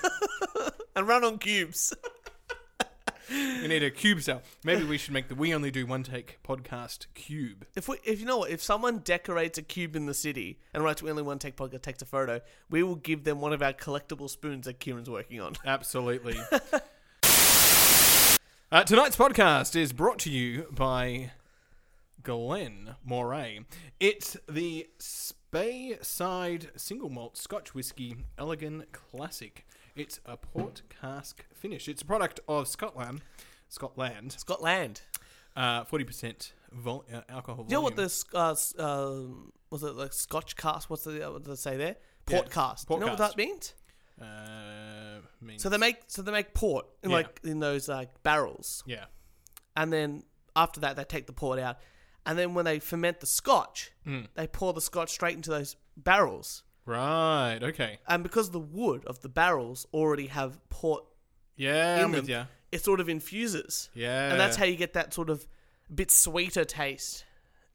and run on cubes. We need a cube cell. Maybe we should make the We Only Do One Take podcast cube. If we, if you know what, if someone decorates a cube in the city and writes "We only one take podcast," takes a photo, we will give them one of our collectible spoons that Kieran's working on. Absolutely. uh, tonight's podcast is brought to you by Glen Moray. It's the Speyside single malt Scotch whiskey Elegant Classic. It's a port cask finish. It's a product of Scotland. Scotland. Scotland. Uh, Forty percent vol- uh, alcohol. Do you know what volume. this uh, um, was it like Scotch cast? What's the uh, what did they say there? Port Yeah, cast. Do you know what that means? uh, means So they make so they make port in Yeah. like in those like barrels, yeah. and then after that they take the port out, and then when they ferment the Scotch, Mm. they pour the Scotch straight into those barrels, Right. Okay. and because the wood of the barrels already have port, Yeah. In I'm with them. ya. it sort of infuses, Yeah. and that's how you get that sort of bit sweeter taste.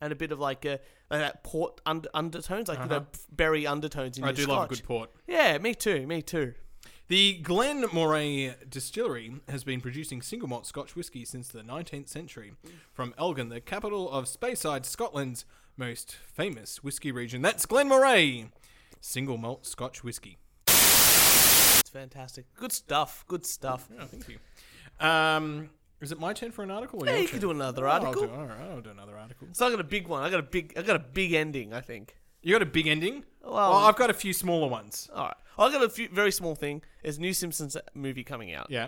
And a bit of like a like that port under, undertones, like you Uh-huh. berry undertones in I your do Scotch. love a good port. Yeah, me too, me too. The Glen Moray Distillery has been producing single malt Scotch whisky since the 19th century from Elgin, the capital of Speyside, Scotland's most famous whisky region. That's Glen Moray single malt Scotch whiskey. It's fantastic. Good stuff. Good stuff. Oh, thank you. Um, is it my turn for an article? Or Yeah, your you can turn? do another Oh, I'll article. do- all right, I'll do another article. So I got a big one. I got a big. I got a big. I got a big ending. I think. You got a big ending? Well- Well, I've got a few smaller ones. All right. I got a few, very small thing. There's a new Simpsons movie coming out. Yeah.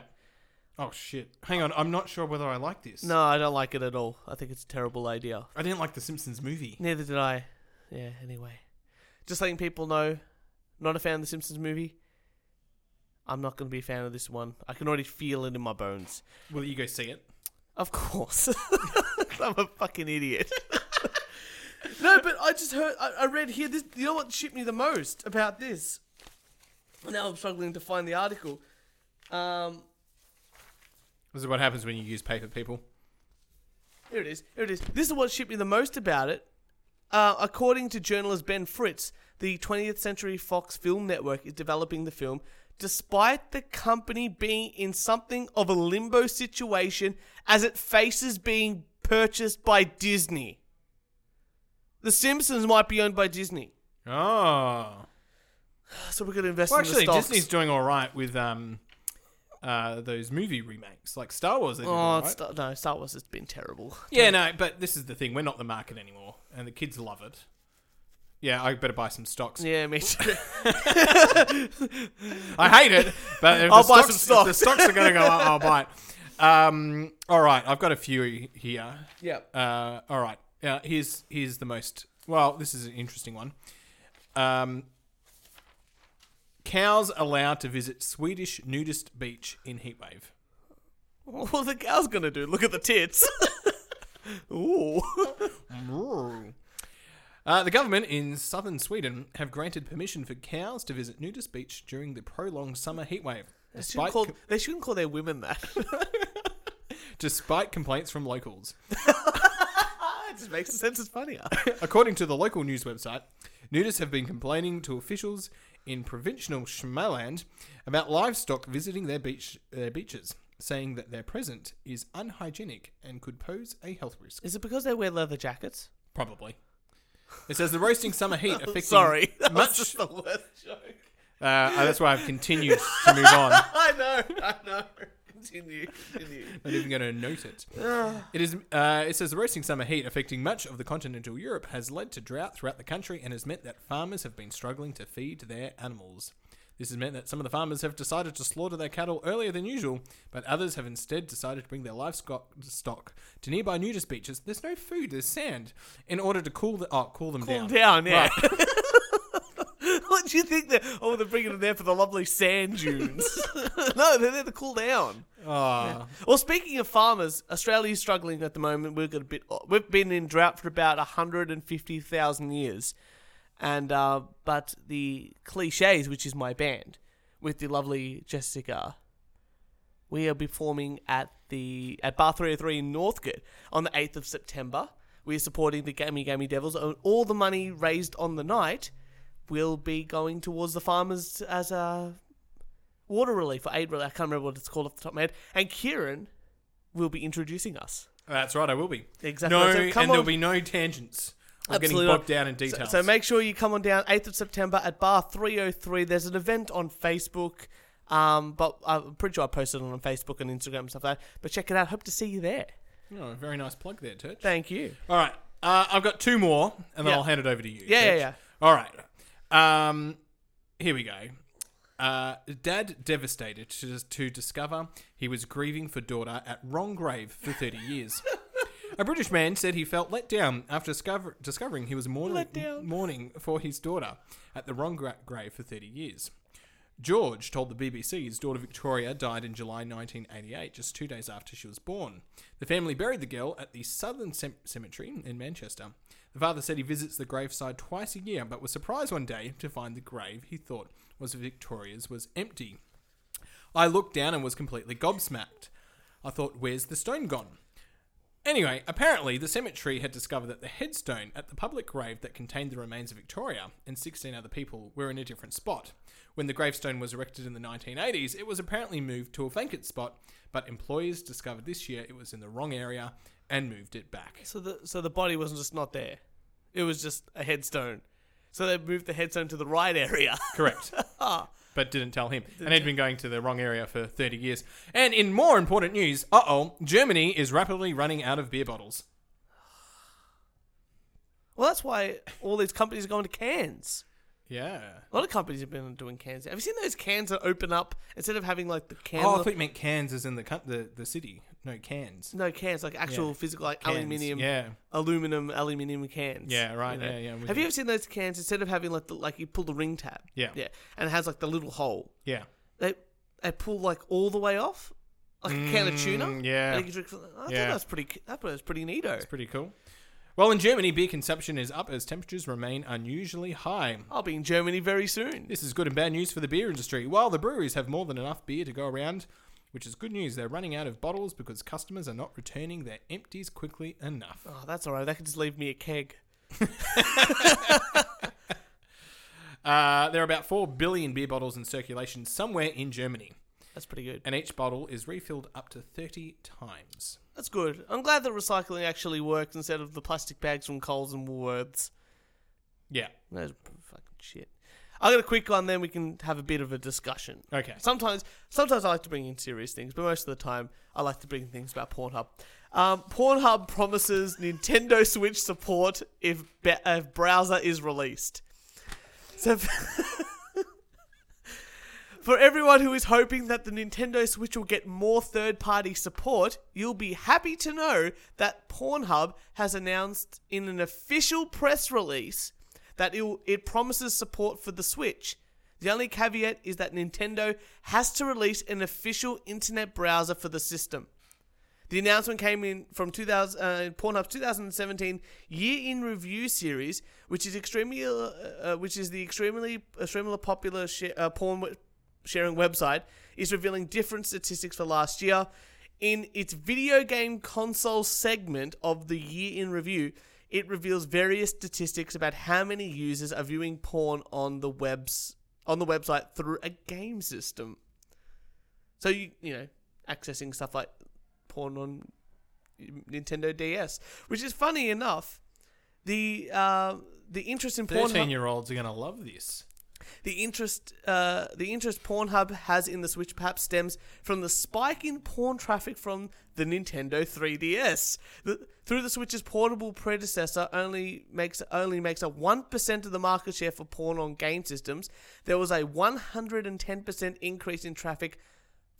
Oh shit! Hang on, I'm not sure whether I like this. No, I don't like it at all. I think it's a terrible idea. I didn't like the Simpsons movie. Neither did I. Yeah. Anyway, just letting people know, not a fan of the Simpsons movie. I'm not going to be a fan of this one. I can already feel it in my bones. Will you go see it? Of course. I'm a fucking idiot. no, but I just heard, I, I read here, this, you know what shit me the most about this? Now I'm struggling to find the article. Um, This is what happens when you use paper, people. Here it is. Here it is. This is what shipped me the most about it. Uh, according to journalist Ben Fritz, the 20th Century Fox Film Network is developing the film despite the company being in something of a limbo situation as it faces being purchased by Disney. The Simpsons might be owned by Disney. Oh. So we're going to invest Well, in actually, the stocks. Disney's doing all right with um, uh, those movie remakes, like Star Wars. They did, oh, right? Star- no, Star Wars has been terrible. Yeah, no, but this is the thing. We're not the market anymore, and the kids love it. Yeah, I better buy some stocks. Yeah, me too. I hate it, but if I'll the buy stocks, some If the stocks are going to go up, I'll buy it. Um, all right, I've got a few here. yeah. Uh, all right, yeah. Here's here's the most. Well, this is an interesting one. Um, cows allowed to visit Swedish nudist beach in heatwave. What are the cow's gonna do? Look at the tits. Ooh. Uh, the government in southern Sweden have granted permission for cows to visit nudist beach during the prolonged summer heatwave, They shouldn't, call, they shouldn't call their women that. despite complaints from locals. it just makes sense. It's funnier. According to the local news website, nudists have been complaining to officials in provincial Småland about livestock visiting their beach their beaches, saying that their presence is unhygienic and could pose a health risk. Is it because they wear leather jackets? Probably. It says the roasting summer heat affecting Sorry, that was much. just the worst joke. Uh, that's why I've continued to move on. I know. I know. Continue. Continue. Not even going to note it. It is. Uh, it says the roasting summer heat affecting much of the continental Europe has led to drought throughout the country and has meant that farmers have been struggling to feed their animals. This has meant that some of the farmers have decided to slaughter their cattle earlier than usual, but others have instead decided to bring their livestock stock to nearby nudist beaches. There's no food, there's sand, in order to cool the oh, cool them Calm down. down, yeah. what do you think? Oh, they're bringing them there for the lovely sand dunes. no, they're there to cool down. Oh, Well, speaking of farmers, Australia's struggling at the moment. We've got a bit. We've been in drought for about hundred and fifty thousand years, and uh, but the cliches, which is my band, with the lovely Jessica, we are performing at the at Bar Three Hundred Three in Northcote on the eighth of September. We are supporting the Gammy Gammy Devils, and all the money raised on the night will be going towards the farmers as a water relief or aid relief. I can't remember what it's called off the top of my head. And Kieran will be introducing us. that's right. I will be. Exactly. No, So and come there'll be no tangents. I'm getting Absolutely bogged down in So, details. so make sure you come on down 8th of September at Bar 303. There's an event on Facebook. Um, but I'm pretty sure I posted it on Facebook and Instagram and stuff like that. But check it out. Hope to see you there. Oh, very nice plug there, Turch. Thank you. All right. Uh, I've got two more, and then Yeah. I'll hand it over to you. Yeah, yeah, Turch. yeah. All right. Um, here we go. Uh, dad devastated to, to discover he was grieving for daughter at wrong grave for 30 years. A British man said he felt let down after discover- discovering he was mourning, mourning for his daughter at the wrong gra- grave for 30 years. George told the BBC his daughter Victoria died in July 1988, just two days after she was born. The family buried the girl at the Southern Cem- Cemetery in Manchester. The father said he visits the graveside twice a year, but was surprised one day to find the grave he thought was Victoria's was empty. I looked down and was completely gobsmacked. I thought, where's the stone gone? Anyway, apparently the cemetery had discovered that the headstone at the public grave that contained the remains of Victoria and 16 other people were in a different spot. When the gravestone was erected in the 1980s, it was apparently moved to a vacant spot, but employees discovered this year it was in the wrong area and moved it back. So the so the body wasn't just not there. It was just a headstone. So they moved the headstone to the right area. Correct. but didn't tell him. And he'd been going to the wrong area for 30 years. And in more important news, uh oh, Germany is rapidly running out of beer bottles. well, that's why all these companies are going to cans. Yeah. A lot of companies have been doing cans. Have you seen those cans that open up instead of having like the can? Oh, I thought you meant Cannes as in the, co- the, the city. No, cans. no cans, like actual Yeah. physical, like Cans, aluminium, Yeah. aluminum, aluminium cans. Yeah, right, you know? yeah, yeah, I'm with Have you. ever seen those cans instead of having like the, like you pull the ring tab? Yeah. Yeah, and it has like the little hole. Yeah. They they pull like all the way off, like a can of tuna. Mm, yeah. And you can drink. I Yeah. thought that's pretty. That was pretty neato. It's pretty cool. Well, in Germany, beer consumption is up as temperatures remain unusually high. I'll be in Germany very soon. This is good and bad news for the beer industry. While the breweries have more than enough beer to go around, which is good news. They're running out of bottles because customers are not returning their empties quickly enough. Oh, that's all right. They can just leave me a keg. Uh, there are about 4 billion beer bottles in circulation somewhere in Germany, That's pretty good. and each bottle is refilled up to 30 times. That's good. I'm glad that recycling actually works instead of the plastic bags from Coles and Woolworths. Yeah. That's fucking shit. I got a quick one, then we can have a bit of a discussion. Okay. Sometimes, sometimes I like to bring in serious things, but most of the time I like to bring things about Pornhub. Um, Pornhub promises Nintendo Switch support if, be- if browser is released. So, for everyone who is hoping that the Nintendo Switch will get more third-party support, you'll be happy to know that Pornhub has announced in an official press release that it, it promises support for the Switch. The only caveat is that Nintendo has to release an official internet browser for the system. The announcement came in from 2000, uh, Pornhub's 2017 Year in Review series, which is extremely, uh, uh, which is the extremely, extremely popular sh- uh, porn we- sharing website, is revealing different statistics for last year. In its video game console segment of the Year in Review, it reveals various statistics about how many users are viewing porn on the webs on the website through a game system. So you you know accessing stuff like porn on Nintendo DS, which is funny enough. The uh, the interest in Pornhub 13 year olds are going to love this. The interest uh, the interest Pornhub has in the Switch perhaps stems from the spike in porn traffic from the Nintendo 3DS. The, through the Switch's portable predecessor only makes only makes a 1% of the market share for porn on game systems. There was a 110% increase in traffic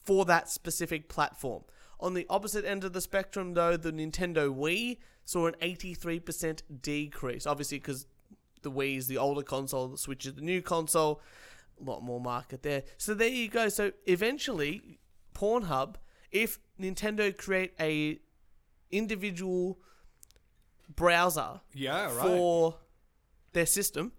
for that specific platform. On the opposite end of the spectrum, though, the Nintendo Wii saw an 83% decrease. Obviously, because the Wii's the older console, the Switch is the new console. A lot more market there. So there you go. So eventually, Pornhub, if Nintendo create a individual browser Yeah, right. for their system,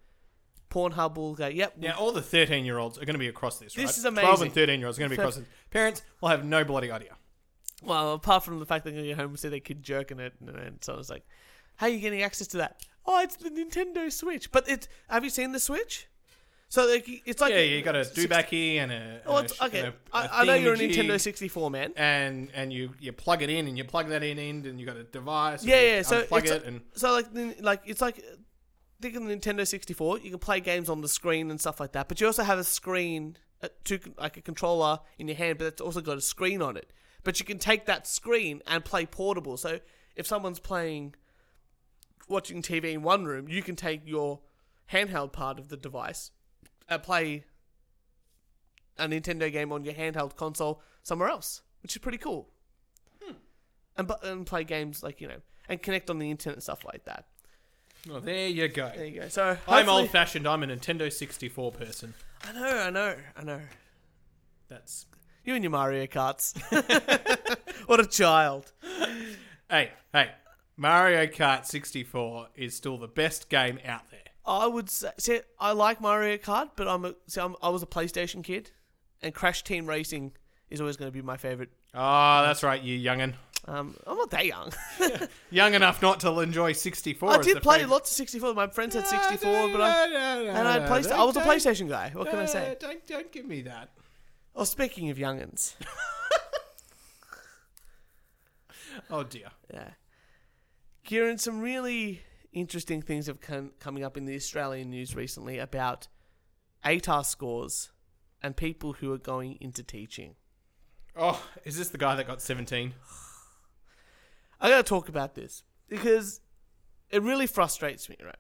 Pornhub will go, yep, Now, all the 13 year olds are going to be across this, right? This is amazing. 12 and 13 year olds are going to be across this. Parents will have no bloody idea. Well, apart from the fact they're going to get home and see their kid jerking it, and, and so it's like, how are you getting access to that? Oh, it's the Nintendo Switch. But it have you seen the Switch? So like, it's like yeah, you got a doobacky and a. Oh, it's, a okay. and a- I a I know you're a Nintendo 64 man. And and you, you plug it in and you plug that in end and you got a device. and Yeah, yeah. So it's it and So like, like it's like think of the Nintendo 64. You can play games on the screen and stuff like that, but you also have a screen, uh, to like a controller in your hand, but it's also got a screen on it. But you can take that screen and play portable. So if someone's playing, watching TV in one room, you can take your handheld part of the device and play a Nintendo game on your handheld console somewhere else, which is pretty cool. Hmm. And but and play games like you know and connect on the internet and stuff like that. well, there you go. There you go. So I'm old fashioned. I'm a Nintendo 64 person. I know, I know, I know. That's You and your Mario Karts. what a child. hey hey. Mario Kart 64 is still the best game out there. I would say, see, I like Mario Kart, but I'm a, see, I'm, I was a PlayStation kid, and Crash Team Racing is always going to be my favorite. Oh, that's right, you youngin. Um, I'm not that young. Young enough not to enjoy 64. I did play favorite- lots of 64. My friends had 64, no, but I no, no, and I had no, PlayStation. don't- I was a PlayStation guy. What can I uh, say? Don't, don't give me that. Oh, speaking of youngins, Oh dear. yeah, Kieran, some really interesting things have come coming up in the Australian news recently about ATAR scores and people who are going into teaching. Oh, is this the guy that got 17? I gotta talk about this because it really frustrates me, right?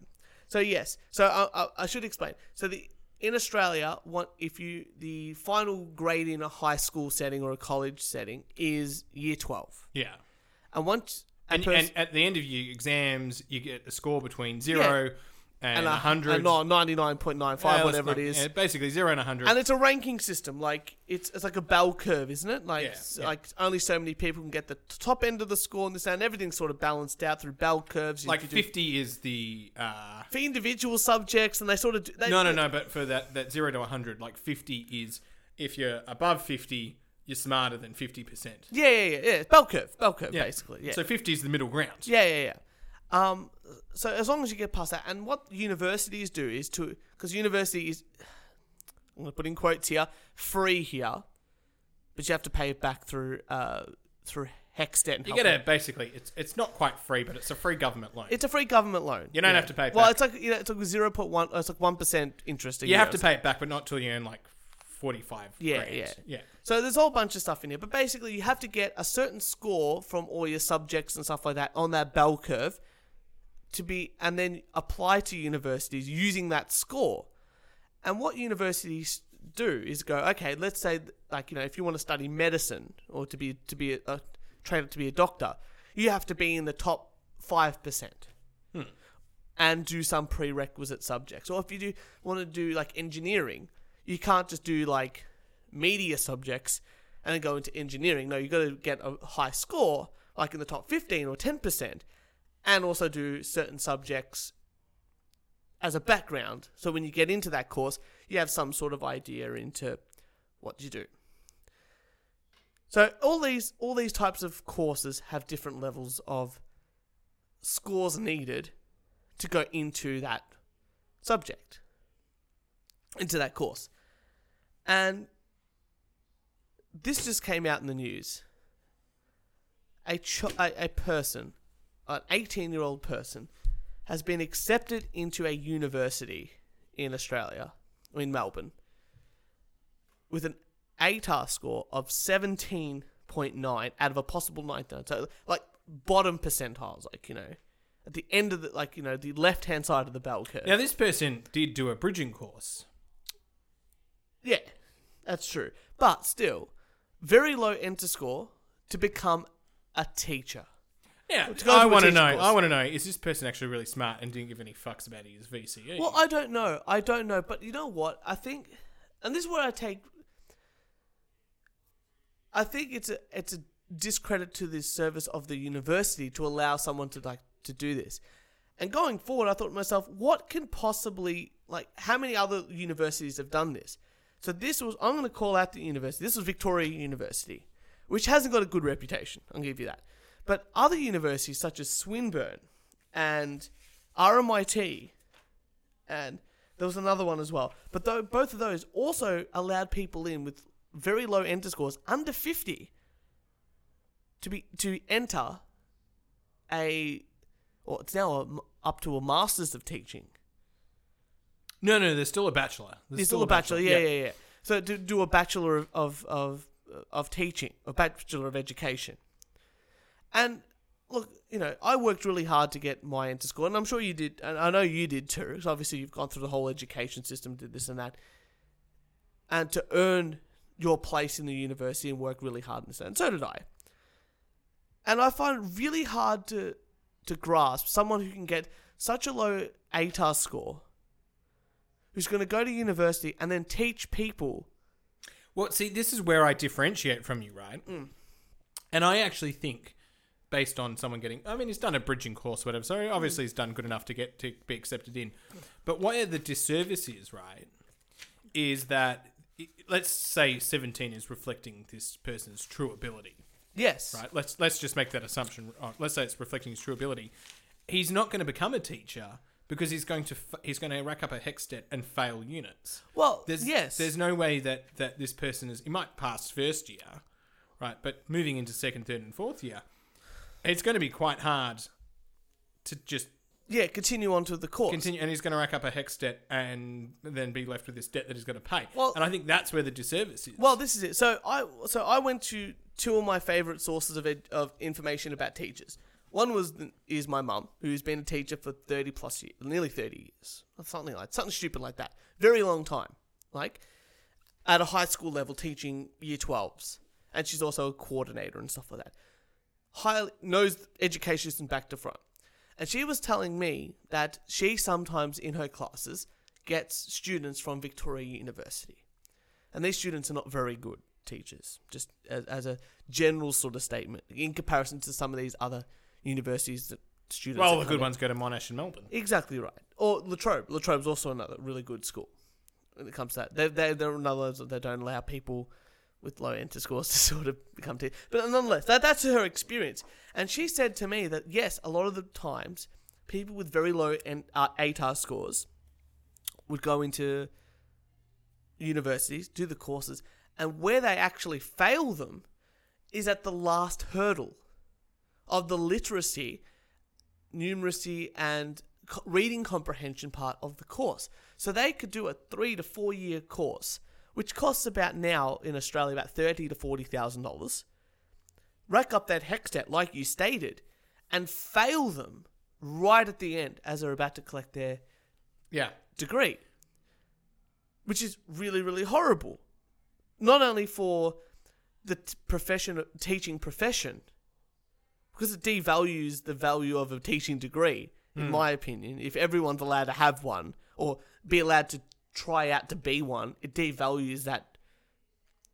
So yes, so I, I, I should explain. So the in Australia, what if you the final grade in a high school setting or a college setting is year twelve, Yeah. and once And, pers- and at the end of your exams, you get a score between 0 and, and a a 100. and not ninety nine point nine Yeah, whatever not- it is. yeah, basically 0 and 100. And it's a ranking system, like it's it's like a bell curve, isn't it? Like Yeah, yeah. like only so many people can get the top end of the score, and this and everything's sort of balanced out through bell curves. Like you do- 50 is the. Uh, for individual subjects, and they sort of do, they, no, no, no, but for that, that 0 to 100, like 50 is if you're above 50, you're smarter than fifty percent. Yeah, yeah, yeah, yeah. Bell curve, bell curve, Yeah. basically. Yeah. So fifty is the middle ground. Yeah, yeah, yeah. Um, so as long as you get past that, and what universities do is to, because university is, I'm gonna put in quotes here, free here, but you have to pay it back through, uh, through HECS debt. And You get a Out. basically it's it's not quite free, but it's a free government loan. It's a free government loan. You don't have to pay it Well, back. it's like you know, it's like zero point one. It's like one percent interest a you year. have to pay it back, but not till you earn like forty five. Yeah, grand. yeah. yeah. So there's a whole bunch of stuff in here, but basically you have to get a certain score from all your subjects and stuff like that on that bell curve to be, and then apply to universities using that score. And what universities do is go, okay, let's say like you know if you want to study medicine or to be to be a, a trained to be a doctor, you have to be in the top five percent. Hmm. And do some prerequisite subjects. Or if you do want to do like engineering, you can't just do like media subjects and then go into engineering. No, you've got to get a high score, like in the top 15 or 10%, and also do certain subjects as a background. So when you get into that course, you have some sort of idea into what you do. So all these all these types of courses have different levels of scores needed to go into that subject, into that course. And this just came out in the news. A, ch- a, a person, an 18 year old person, has been accepted into a university in Australia, in Melbourne, with an ATAR score of 17.9 out of a possible 99. So, like, bottom percentiles, like, you know, at the end of the, like, you know, the left hand side of the bell curve. Now this person did do a bridging course. Yeah, that's true. But still, very low enter score to become a teacher. Yeah, I want to teaching know. course. I want to know: is this person actually really smart and didn't give any fucks about his? VCE? Well, I don't know. I don't know. But you know what? I think, and this is where I take. I think it's a it's a discredit to the service of the university to allow someone to like to do this. And going forward, I thought to myself, what can possibly like how many other universities have done this? So this was I'm going to call out the university. This was Victoria University, which hasn't got a good reputation. I'll give you that. But other universities such as Swinburne and RMIT and there was another one as well. But though both of those also allowed people in with very low enter scores under 50 to be to enter a or it's now a, up to a masters of teaching. No, no, there's still a bachelor. There's still a bachelor, yeah, yeah, yeah. So to do a bachelor of of of, uh, of teaching, a bachelor of education, and look, you know, I worked really hard to get my enter score, and I'm sure you did, and I know you did too. Because obviously you've gone through the whole education system, did this and that, and to earn your place in the university and work really hard in this, and so did I. And I find it really hard to to grasp someone who can get such a low ATAR score, who's going to go to university and then teach people. Well, see, this is where I differentiate from you, right? Mm. And I actually think, based on someone getting, I mean, he's done a bridging course, whatever. So obviously he's done good enough to get to be accepted in. But where the disservice is, right, is that let's say seventeen is reflecting this person's true ability, Yes. right? Let's let's just make that assumption. uh, Let's say it's reflecting his true ability. He's not going to become a teacher because he's going to f- he's going to rack up a HECS debt and fail units. Well, There's yes. There's no way that that this person is. He might pass first year, right? But moving into second, third, and fourth year, it's going to be quite hard to just yeah, continue on to the course. continue. And he's going to rack up a HECS debt and then be left with this debt that he's going to pay. Well- and I think that's where the disservice is. Well, this is it. So I so I went to two of my favorite sources of ed, of information about teachers. One was is my mum, who's been a teacher for thirty plus years, nearly thirty years, something like something stupid like that. Very long time, like at a high school level, teaching year twelves, and she's also a coordinator and stuff like that. Highly knows education system back to front, and she was telling me that she sometimes in her classes gets students from Victoria University and these students are not very good teachers just as, as a general sort of statement in comparison to some of these other universities that students well, the good ones go to Monash and Melbourne. exactly right or La Trobe Latrobe's also another really good school when it comes to that they they they're another that they don't allow people with low enter scores to sort of become teachers. But nonetheless, that, that's her experience. And she said to me that yes, a lot of the times people with very low en- uh, ATAR scores would go into universities, do the courses, and where they actually fail them is at the last hurdle of the literacy, numeracy, and reading comprehension part of the course. So they could do a three to four year course, which costs about now in Australia about thirty to forty thousand dollars. Rack up that HECS debt, like you stated, and fail them right at the end as they're about to collect their Yeah. degree, which is really, really horrible. Not only for the t- profession, teaching profession, because it devalues the value of a teaching degree, in my opinion. If everyone's allowed to have one or be allowed to try out to be one, it devalues that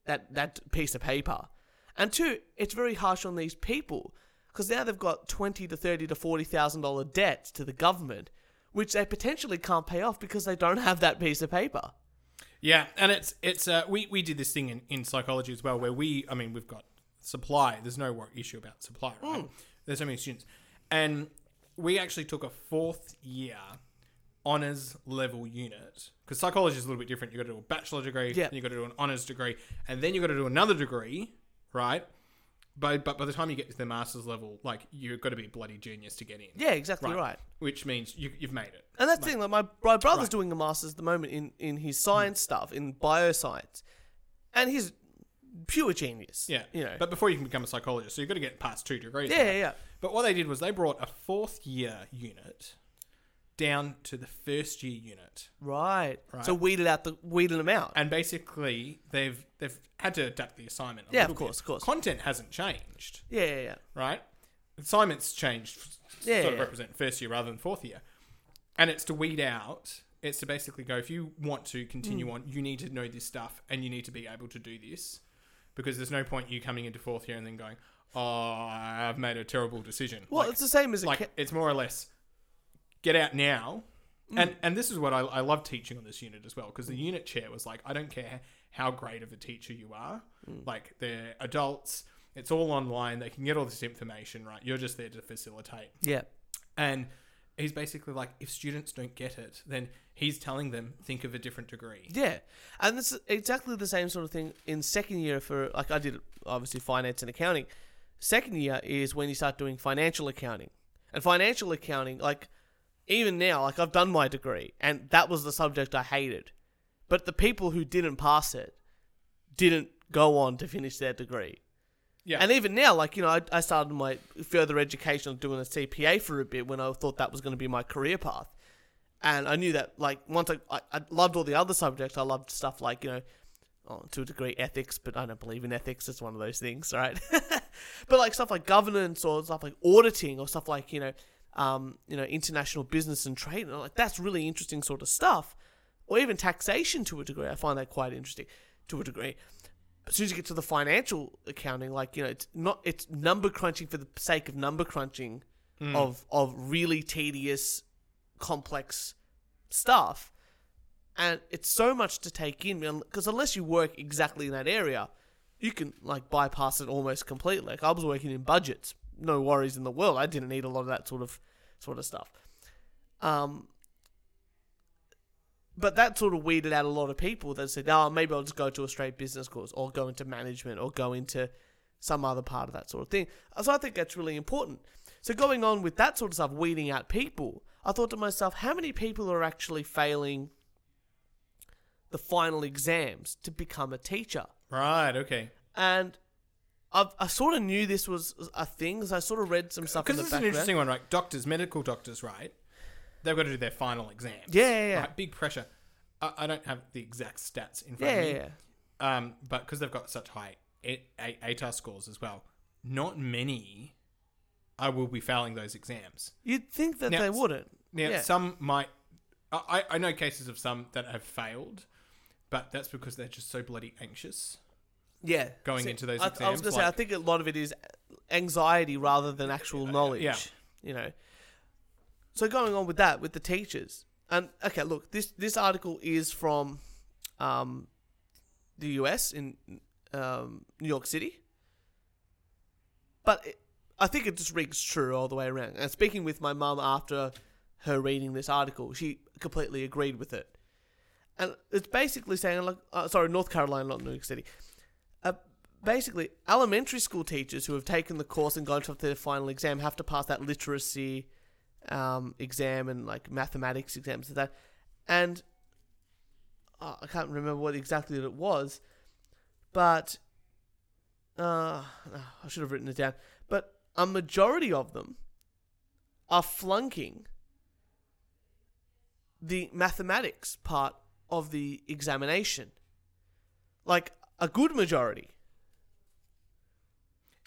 that that piece of paper. And two, it's very harsh on these people because now they've got twenty to thirty to forty thousand dollar debts to the government, which they potentially can't pay off because they don't have that piece of paper. Yeah, and it's it's uh, we we did this thing in, in psychology as well, where we I mean we've got supply. There's no wor- issue about supply, right? Hmm. There's so many students, and we actually took a fourth year honors level unit because psychology is a little bit different. You got to do a bachelor degree, Yeah. and you got to do an honors degree, and then you got to do another degree, right? But but by the time you get to the master's level, like you've got to be a bloody genius to get in. Yeah, exactly right. Which means you, you've made it. And that's the thing, like my, my brother's Right. doing a master's at the moment in, in his hmm. science stuff, in bioscience. And he's pure genius. Yeah, You know. But before you can become a psychologist, so you've got to get past two degrees. yeah, right? yeah, yeah. But what they did was they brought a fourth year unit down to the first year unit, Right. Right. So weeded out the weeded them out. and basically they've they've had to adapt the assignment. A Yeah, of course, bit. of course. Content hasn't changed, yeah, yeah, yeah. right? Assignments changed, Yeah, sort of represent first year rather than fourth year, and it's to weed out. It's to basically go if you want to continue Hmm. on, you need to know this stuff, and you need to be able to do this, because there's no point you coming into fourth year and then going, "Oh, I've made a terrible decision." Well, Like, it's the same as like ca- it's more or less get out now Mm. and and this is what I, I love teaching on this unit as well because the unit chair was like i don't care how great of a teacher you are Mm. like they're adults it's all online they can get all this information right you're just there to facilitate yeah. and he's basically like if students don't get it then he's telling them think of a different degree Yeah, and is exactly the same sort of thing in second year for like I did obviously finance and accounting. Second year is when you start doing financial accounting, and financial accounting like even now like I've done my degree and that was the subject I hated, but the people who didn't pass it didn't go on to finish their degree. Yeah And even now, like, you know, I, I started my further education doing a CPA for a bit when I thought that was going to be my career path. And I knew that, like, once I, I, I loved all the other subjects, I loved stuff like, you know, oh, to a degree ethics, but I don't believe in ethics. It's one of those things, right? but like stuff like governance or stuff like auditing or stuff like, you know, um, you know, international business and trade. And like, that's really interesting sort of stuff. Or even taxation to a degree. I find that quite interesting to a degree. As soon as you get to the financial accounting, like you know, it's not it's number crunching for the sake of number crunching of of really tedious, complex stuff, and it's so much to take in because unless you work exactly in that area, you can like bypass it almost completely. Like I was working in budgets, no worries in the world. I didn't need a lot of that sort of sort of stuff. Um, but that sort of weeded out a lot of people that said, "Oh, maybe I'll just go to a straight business course, or go into management, or go into some other part of that sort of thing." So I think that's really important. So going on with that sort of stuff, weeding out people, I thought to myself, how many people are actually failing the final exams to become a teacher? right okay And I've, I sort of knew this was a thing, because I sort of read some stuff because is an interesting one right doctors medical doctors right they've got to do their final exams Yeah, yeah, yeah. right? big pressure I, I don't have the exact stats in front yeah, of me yeah, yeah. um, but because they've got such high A- A- ATAR scores as well, not many I will be failing those exams. You'd think that Now, they wouldn't. Now, Yeah. some might. I, I I know cases of some that have failed, but that's because they're just so bloody anxious. Yeah, going into those exams. I, I was exams, gonna say, I think a lot of it is anxiety rather than actual knowledge. yeah. you know. So going on with that, with the teachers, and okay, look, this this article is from um, the US in um, New York City. But it, I think it just rings true all the way around. And speaking with my mum after her reading this article, she completely agreed with it. And it's basically saying, like, uh, sorry, North Carolina, not New York City. Uh, basically, elementary school teachers who have taken the course and gone to their final exam have to pass that literacy um, exam and like mathematics exams and that. And uh, I can't remember what exactly it was, but uh, I should have written it down. But a majority of them are flunking the mathematics part of the examination. Like a good majority.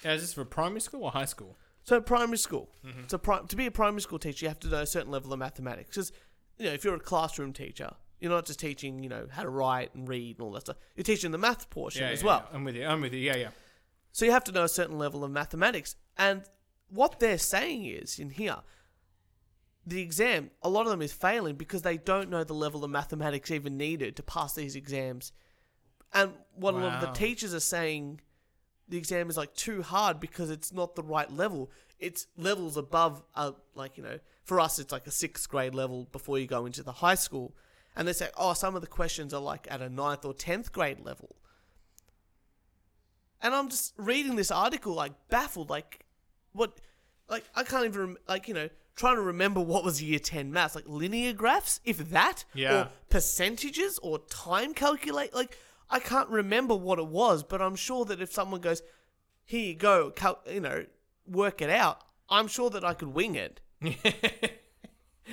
Now, is this for primary school or high school? So primary school. Mm-hmm. So pri- to be a primary school teacher, you have to know a certain level of mathematics. Because you know, if you're a classroom teacher, you're not just teaching you know how to write and read and all that stuff. You're teaching the math portion Yeah, as yeah, well. yeah. I'm with you. I'm with you. Yeah, yeah. So you have to know a certain level of mathematics. And what they're saying is in here, the exam, a lot of them is failing because they don't know the level of mathematics even needed to pass these exams. And what a lot of the teachers are saying, the exam is like too hard because it's not the right level. It's levels above, uh, like, you know, for us, it's like a sixth grade level before you go into the high school. And they say, oh, some of the questions are like at a ninth or tenth grade level. And I'm just reading this article, like baffled, like what, like I can't even rem- like you know trying to remember what was year ten maths, like linear graphs, if that, Yeah. or percentages or time calculate. Like I can't remember what it was, but I'm sure that if someone goes, here you go, cal- you know, work it out, I'm sure that I could wing it.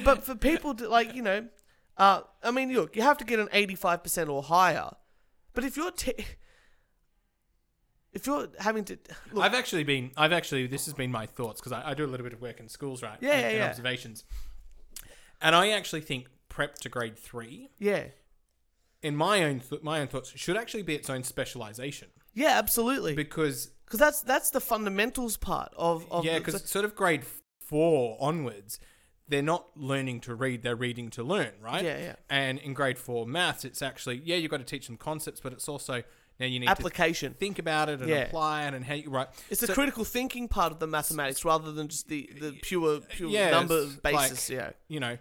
but for people to like, you know, uh, I mean, look, you have to get an 85% or higher. But if you're t- if you're having to look, I've actually been. I've actually. This has been my thoughts because I, I do a little bit of work in schools, right? Yeah, and, yeah, and yeah. Observations, and I actually think prep to grade three, yeah, in my own th- my own thoughts, should actually be its own specialization yeah, absolutely, because because that's that's the fundamentals part of of yeah, the- because sort of grade four onwards, they're not learning to read; they're reading to learn, right? Yeah, yeah. And in grade four maths, it's actually yeah, you've got to teach them concepts, but it's also now you need application. to think about it and Yeah. apply it and how you right. It's So- the critical thinking part of the mathematics rather than just the, the pure pure Yeah, number it's basis. like- yeah, you know.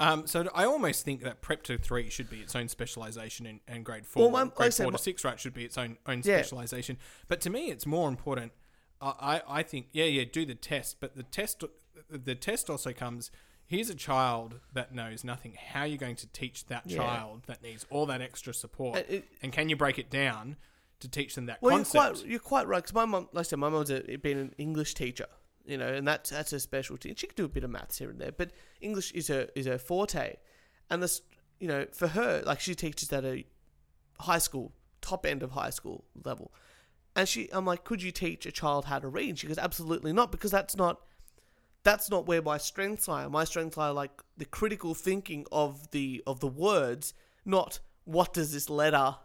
Um, so I almost think that prep to three should be its own specialization, and, and grade four, Well, my- like I grade four to six, right, should be its own own Yeah. specialization. But to me, it's more important. I I I think yeah, yeah, do the test, but the test the test also comes. Here's a child that knows nothing. How are you going to teach that Yeah. child that needs all that extra support? Uh, it- and can you break it down to teach them that Well, concept? you're quite you're quite right because my mum, like I said, my mum's a, been an English teacher, you know, and that's that's her specialty. And she can do a bit of maths here and there, but English is her is her forte. And this, you know, for her, like she teaches at a high school, top end of high school level. And she, I'm like, could you teach a child how to read? She goes, absolutely not, because that's not that's not where my strengths lie. My strengths lie like the critical thinking of the of the words, not what does this letter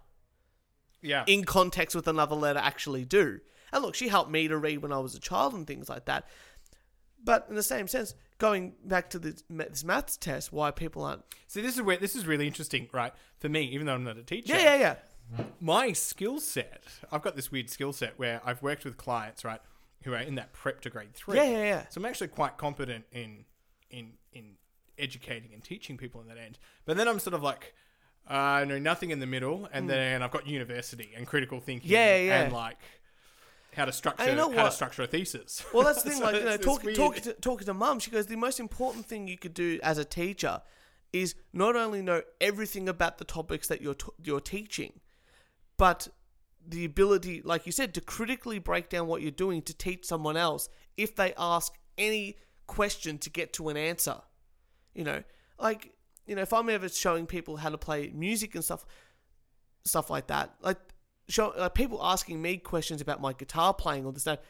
yeah, in context with another letter actually do. And look, she helped me to read when I was a child and things like that. But in the same sense, going back to this, this maths test, why people aren't. See, this is where this is really interesting, right? For me, even though I'm not a teacher, Yeah, yeah, yeah. my skill set, I've got this weird skill set where I've worked with clients, right, who are in that prep to grade three. Yeah, yeah, yeah. So I'm actually quite competent in in in educating and teaching people in that end. But then I'm sort of like, uh, I know nothing in the middle, and then I've got university and critical thinking. Yeah, yeah. And like how to structure you know how to structure a thesis. Well, that's the thing. So like you know, talking talking to, talking to mum, she goes, the most important thing you could do as a teacher is not only know everything about the topics that you're t- you're teaching, but the ability, like you said, to critically break down what you're doing to teach someone else if they ask any question to get to an answer. You know, like you know, if I'm ever showing people how to play music and stuff, stuff like that, like show like people asking me questions about my guitar playing or this that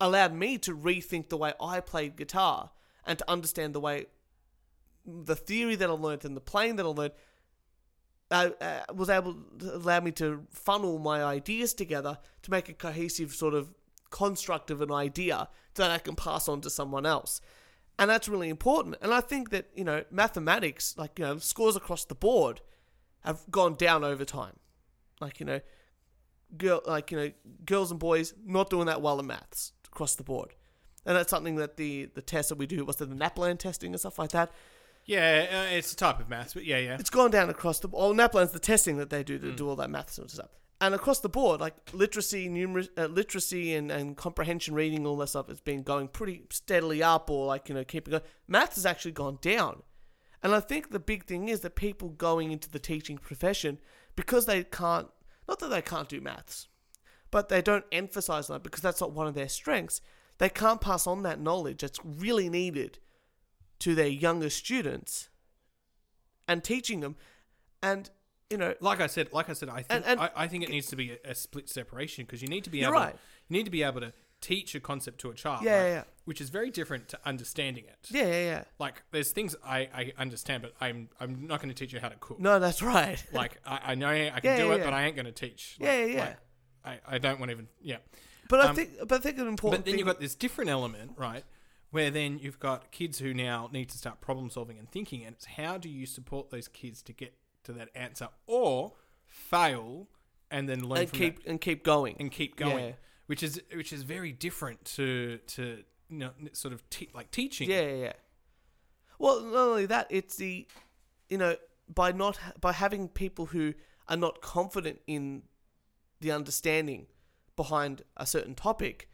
allowed me to rethink the way I played guitar and to understand the way the theory that I learned and the playing that I learned uh, uh, was able to allow me to funnel my ideas together to make a cohesive sort of construct of an idea that I can pass on to someone else. And that's really important. And I think that, you know, mathematics, like, you know, scores across the board have gone down over time. Like, you know, girl like you know girls and boys not doing that well in maths across the board, and that's something that the the test that we do was the NAPLAN testing and stuff like that. Yeah, uh, it's a type of maths, but yeah, yeah. It's gone down across the. Oh, NAPLAN's the testing that they do to Mm. do all that maths and stuff. And across the board, like literacy, numer- uh, literacy, and, and comprehension, reading, all that stuff has been going pretty steadily up, or like you know keeping going. Maths has actually gone down, and I think the big thing is that people going into the teaching profession because they can't, not that they can't do maths, but they don't emphasize that because that's not one of their strengths. They can't pass on that knowledge that's really needed to their younger students and teaching them. And, you know, Like I said, like I said, I think And- and- I, I think it needs to be a, a split separation because you need to be able right. you need to be able to teach a concept to a child, Yeah, right? yeah, yeah. which is very different to understanding it. yeah, yeah, yeah. Like there's things I, I understand, but I'm I'm not going to teach you how to cook. No, that's right. Like I, I know I can Yeah, do yeah, it, yeah. but I ain't going to teach. Yeah, Like- yeah, yeah. like, I, I don't want to even yeah. But I Um, think, but I think an important But then thing. you've got this different element, right? Where then you've got kids who now need to start problem solving and thinking, and it's how do you support those kids to get to that answer or fail and then learn and from keep that and keep going. and keep going, Yeah. Which is which is very different to to you know sort of te- like teaching. Yeah, yeah, yeah. Well, not only that, it's the, you know, by not by having people who are not confident in the understanding behind a certain topic,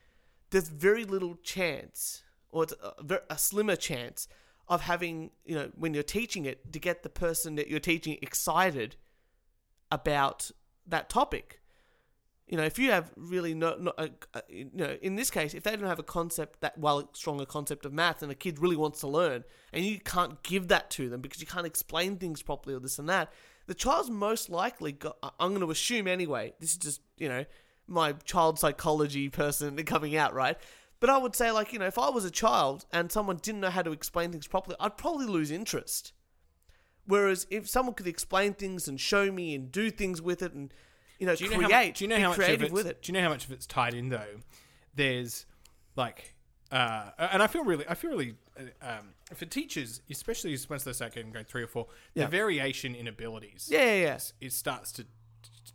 there's very little chance, or it's a, a slimmer chance of having, you know, when you're teaching it, to get the person that you're teaching excited about that topic. You know, if you have really no, no uh, you know, in this case, if they don't have a concept that well stronger concept of math, and a kid really wants to learn, and you can't give that to them because you can't explain things properly or this and that, the child's most likely. Got, I'm going to assume anyway. This is just you know my child psychology person coming out, right? But I would say, like, you know, if I was a child and someone didn't know how to explain things properly, I'd probably lose interest. Whereas if someone could explain things and show me and do things with it and, you know, Do you know create, how, do you know how much of creative it's, with it. Do you know how much of it's tied in though? There's like, uh, and I feel really, I feel really, uh, um, for teachers, especially once they start getting grade three or four, Yeah. the variation in abilities, Yeah, yeah, yeah. is- it starts to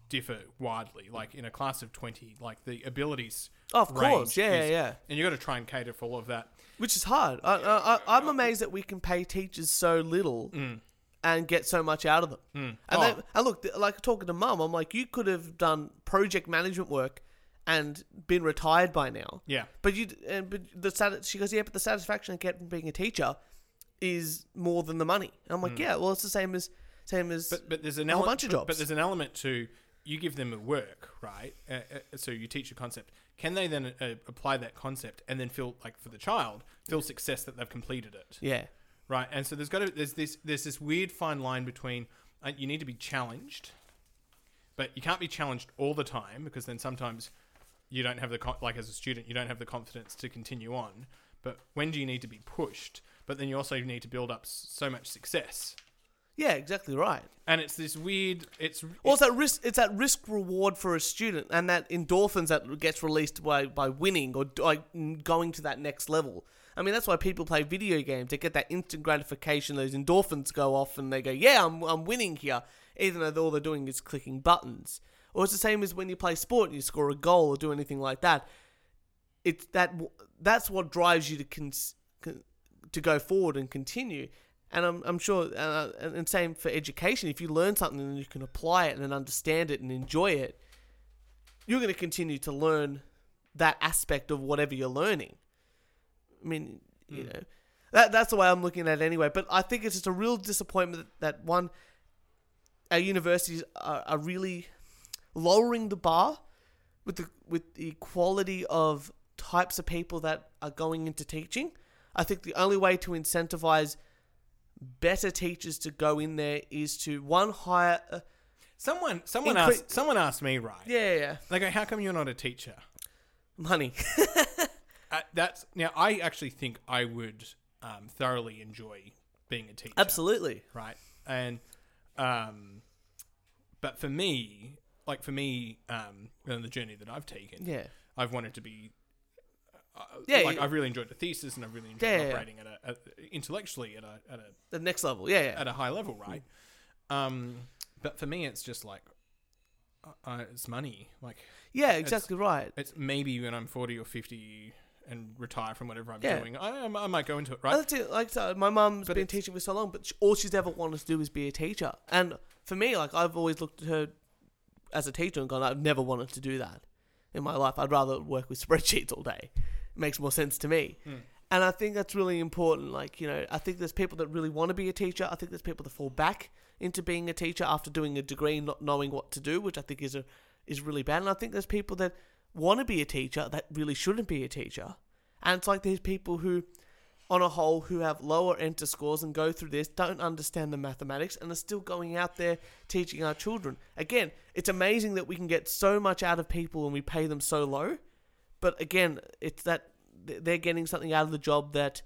differ widely. Like in a class of twenty, like the abilities, Of range course, yeah, is- yeah, yeah. and you got to try and cater for all of that. Which is hard. I, I'm amazed that we can pay teachers so little and get so much out of them. And, Oh. they, and look, like talking to mum, I'm like, you could have done project management work and been retired by now. Yeah, But you, and but the sat- she goes, yeah, but the satisfaction I get from being a teacher is more than the money. And I'm like, yeah, well, it's the same as same as but but there's an a whole element, bunch of jobs. But there's an element to you give them a work, right? Uh, uh, so you teach a concept. Can they then uh, apply that concept and then feel like for the child feel success that they've completed it, yeah, right? And so there's got to there's this there's this weird fine line between uh, you need to be challenged, but you can't be challenged all the time because then sometimes you don't have the con- like as a student you don't have the confidence to continue on. But when do you need to be pushed? But then you also need to build up so much success. yeah, exactly right. And it's this weird. It's Well, that risk. It's that risk reward for a student, and that endorphins that gets released by by winning or like going to that next level. I mean, that's why people play video games. They get that instant gratification. Those endorphins go off, and they go, "Yeah, I'm I'm winning here," even though all they're doing is clicking buttons. Or it's the same as when you play sport and you score a goal or do anything like that. It's that that's what drives you to con- to go forward and continue. And I'm, I'm sure, uh, and same for education. If you learn something and you can apply it and understand it and enjoy it, you're going to continue to learn that aspect of whatever you're learning. I mean, you know, that that's the way I'm looking at it anyway. But I think it's just a real disappointment that, that one, our universities are, are really lowering the bar with the with the quality of types of people that are going into teaching. I think the only way to incentivize better teachers to go in there is to one hire. Uh, Someone, someone Incre- asked, someone asked me, right? yeah, yeah, yeah, They go, "How come you're not a teacher?" money. Uh, that's now. I actually think I would um, thoroughly enjoy being a teacher. Absolutely. right? And um, but for me, like for me, um, on the journey that I've taken, Yeah. I've wanted to be. Uh, Yeah, like yeah. I've really enjoyed the thesis, and I've really enjoyed Yeah, operating at a, at intellectually at a at a The next level. Yeah, yeah. at a high level, right? Um, but for me, it's just like uh, it's money. Like Yeah, exactly right. it's maybe when I'm forty or fifty and retire from whatever I'm Yeah. doing, I, I might go into it, right? That's it. Like so, my mum's But been it's- teaching for so long, but sh all she's ever wanted to do is be a teacher. And for me, like I've always looked at her as a teacher and gone, I've never wanted to do that in my life. I'd rather work with spreadsheets all day. It makes more sense to me. Mm. And I think that's really important. Like you know, I think there's people that really want to be a teacher. I think there's people that fall back into being a teacher after doing a degree, not knowing what to do, which I think is a is really bad. And I think there's people that want to be a teacher that really shouldn't be a teacher. And it's like there's people who, on a whole, who have lower ATAR scores and go through this, don't understand the mathematics, and are still going out there teaching our children. Again, it's amazing that we can get so much out of people and we pay them so low. But again, it's that they're getting something out of the job that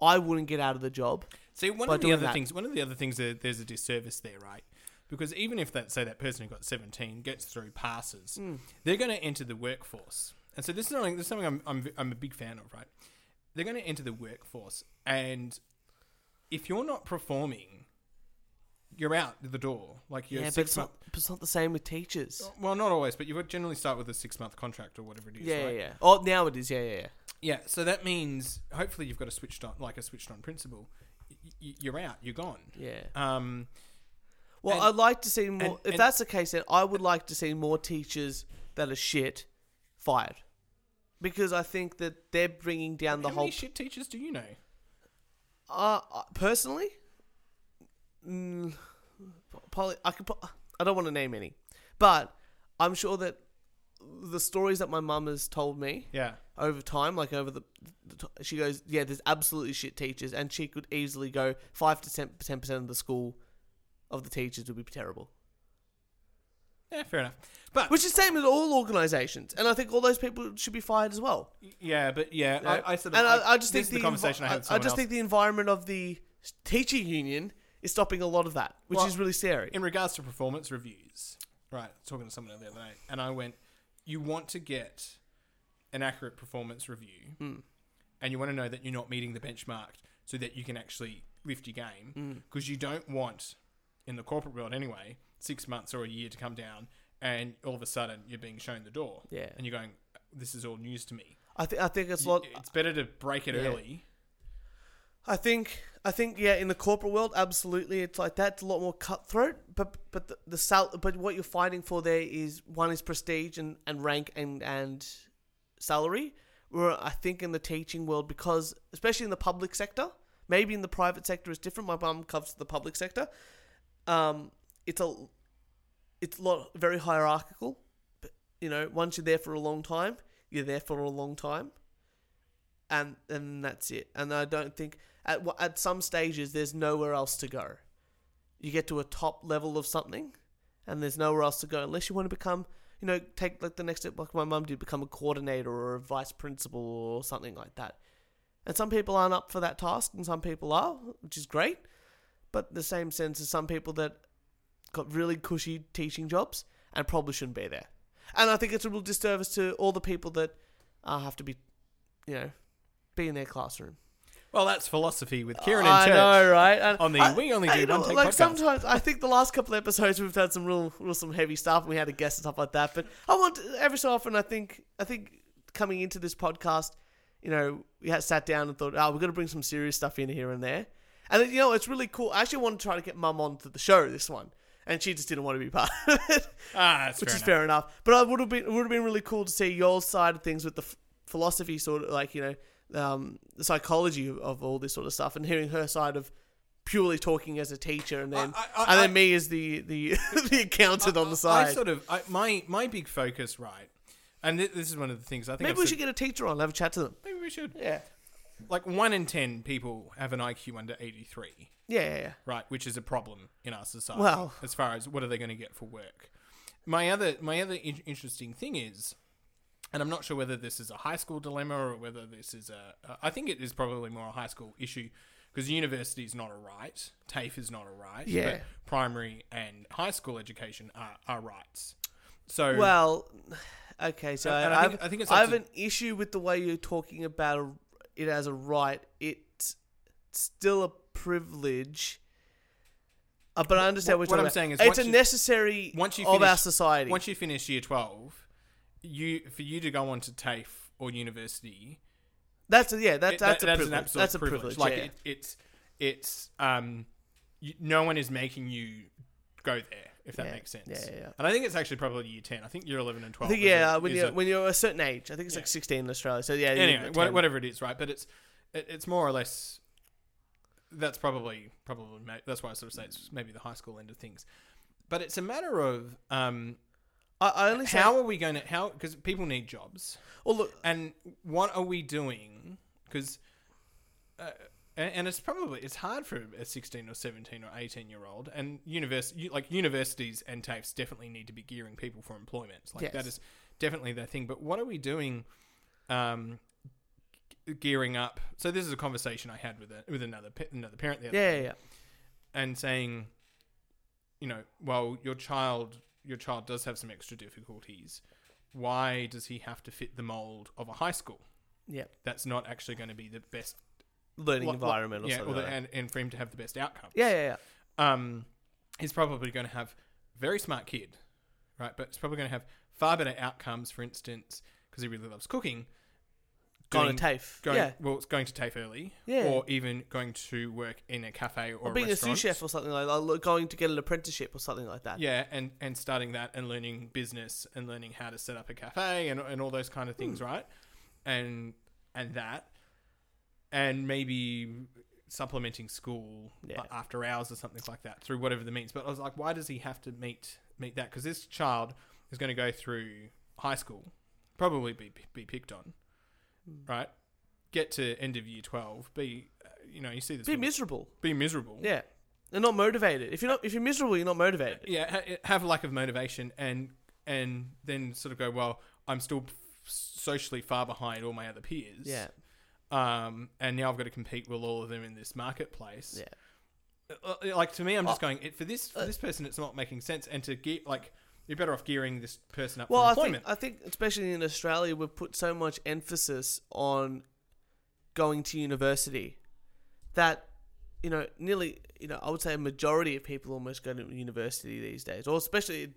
I wouldn't get out of the job. See, one of the other that. things, one of the other things that there's a disservice there, right? Because even if that say that person who got 17 gets through, passes, Hmm. they're going to enter the workforce. And so this is something, this is something I'm, I'm, I'm a big fan of, right? They're going to enter the workforce, and if you're not performing, you're out the door. Like you're yeah, but it's month. not, but it's not the same with teachers. Well, not always, but you would generally start with a six month contract or whatever it is. Yeah, right? yeah, yeah. Oh, now it is. Yeah, yeah, yeah. Yeah, so that means hopefully you've got a switched on, like a switched on principle. Y- y- you're out. You're gone. Yeah. Um, Well, And- I'd like to see more. and- if and- that's the case, then I would like to see more teachers that are shit fired, because I think that they're bringing down the how whole. many shit teachers do you know? uh, uh, personally, mm, probably I could. I don't want to name any, but I'm sure that the stories that my mum has told me Yeah. over time, like over the, the t- she goes, yeah, there's absolutely shit teachers, and she could easily go five to ten percent of the school of the teachers would be terrible. Yeah, fair enough. But Which is the same with all organisations, and I think all those people should be fired as well. yeah, but yeah? I, I sort of. and I, I just this think is the, the conversation envi- I had. With I someone just else. think the environment of the teaching union is stopping a lot of that, which Well, is really scary. in regards to performance reviews, right? I was talking to someone the other night, and I went, "You want to get an accurate performance review, Hmm. and you want to know that you're not meeting the benchmark, so that you can actually lift your game, Hmm. because you don't want, in the corporate world anyway, six months or a year to come down, and all of a sudden you're being shown the door, Yeah. and you're going, "This is all news to me." I think I think it's a lot. It's better to break it Yeah. early. I think I think yeah, in the corporate world, absolutely, it's like that. It's a lot more cutthroat. But but the, the sal- but what you're fighting for there is one is prestige and, and rank and and salary. Where I think in the teaching world, because especially in the public sector, maybe in the private sector is different. My mum covers the public sector. Um, it's a it's a lot very hierarchical. But, you know, once you're there for a long time, you're there for a long time and and that's it. And I don't think at at some stages there's nowhere else to go. You get to a top level of something, and there's nowhere else to go unless you want to become, you know, take like the next step, like my mum did, become a coordinator or a vice principal or something like that. And some people aren't up for that task, and some people are, which is great. But the same sense as some people that got really cushy teaching jobs and probably shouldn't be there. And I think it's a real disservice to all the people that uh, have to be, you know, be in their classroom. Well, that's philosophy with Kieran and I Church. know, right? And on the I- We Only Do One Take Like podcast. sometimes, I think the last couple of episodes we've had some real, real some heavy stuff, and we had a guest and stuff like that. But I want every so often, I think, I think coming into this podcast, you know, we had sat down and thought, oh, we're gonna bring some serious stuff in here and there. And you know, it's really cool. I actually wanted to try to get Mum onto the show this one, and she just didn't want to be part of it Ah, that's which fair is enough. fair enough. But I would have been it would have been really cool to see your side of things with the f- philosophy, sort of like you know, um, the psychology of, of all this sort of stuff, and hearing her side of purely talking as a teacher, and then I- I- and then I- me as the the the accountant on the I side. sort of I, my my big focus, right? And this is one of the things I think. Maybe I've we said- should get a teacher on, have a chat to them. Maybe we should. Yeah, Like one in ten people have an IQ under eighty three, yeah, yeah. yeah. right? Which is a problem in our society. Well- as far as what are they going to get for work? My other my other in- interesting thing is, and I'm not sure whether this is a high school dilemma or whether this is a. I think it is probably more a high school issue because university is not a right, TAFE is not a right. Yeah. but primary and high school education are, are rights. So Well, okay, so I, I have, think- I think it's I have an issue with the way you're talking about it as a right. It's still a privilege Uh, but I understand What- what, I'm saying is it's a you- necessary once you of our finish- society. once you finish year twelve, you for you to go on to TAFE or university, that's a, yeah, that, it- that's that- a an privilege. absolute That's a privilege. Like yeah. it, it's it's um, you, no one is making you go there if that Yeah, makes sense. yeah, yeah, yeah. And I think it's actually probably year ten. I think year eleven and I twelve. think is yeah, a- when is you're a- when you're a certain age, I think it's Yeah. like 16 in Australia. So yeah, anyway, wha- 10. whatever it is, right? But it's it, it's more or less. That's probably probably ma- that's why I sort of say it's maybe the high school end of things, but it's a matter of um, I, I only say, how are we going to how because people need jobs well, look, and what are we doing because. Uh, and, and it's probably it's hard for a 16 or 17 or 18 year old and university like universities and TAFEs definitely need to be gearing people for employment like that Yes. is definitely their thing but what are we doing um gearing up so this is a conversation I had with a, with another another parent the other yeah, day yeah, yeah. and saying you know well your child your child does have some extra difficulties why does he have to fit the mold of a high school yeah. that's not actually going to be the best learning environment or yeah, something. or the, like and, and for him to have the best outcomes. yeah, yeah, yeah. Um, he's probably going to have very smart kid, right? But it's probably going to have far better outcomes. For instance, because he really loves cooking. Going to TAFE. Going, yeah. well, it's going to TAFE early, Yeah. or even going to work in a cafe or, Or being a restaurant. sous chef or something like that. Going to get an apprenticeship or something like that. Yeah, and, and starting that and learning business and learning how to set up a cafe and, and all those kind of things, Hmm. right? And and that, and maybe supplementing school Yeah. uh, after hours or something like that through whatever the means. But I was like, why does he have to meet meet that? Because this child is going to go through high school, probably be be picked on, Hmm. right? Get to end of year twelve, be uh, you know you see this Be miserable. be miserable, Yeah. They're not motivated. If you're not, if you're miserable, you're not motivated. yeah ha- have a lack of motivation and and then sort of go well i'm still socially far behind all my other peers Yeah. Um and now i've got to compete with all of them in this marketplace Yeah. Uh, like to me i'm just Oh. going it, for this for Uh, this person it's not making sense and to get like you're better off gearing this person up Well, for I think I think especially in Australia, we've put so much emphasis on going to university that you know nearly you know I would say a majority of people almost go to university these days, or especially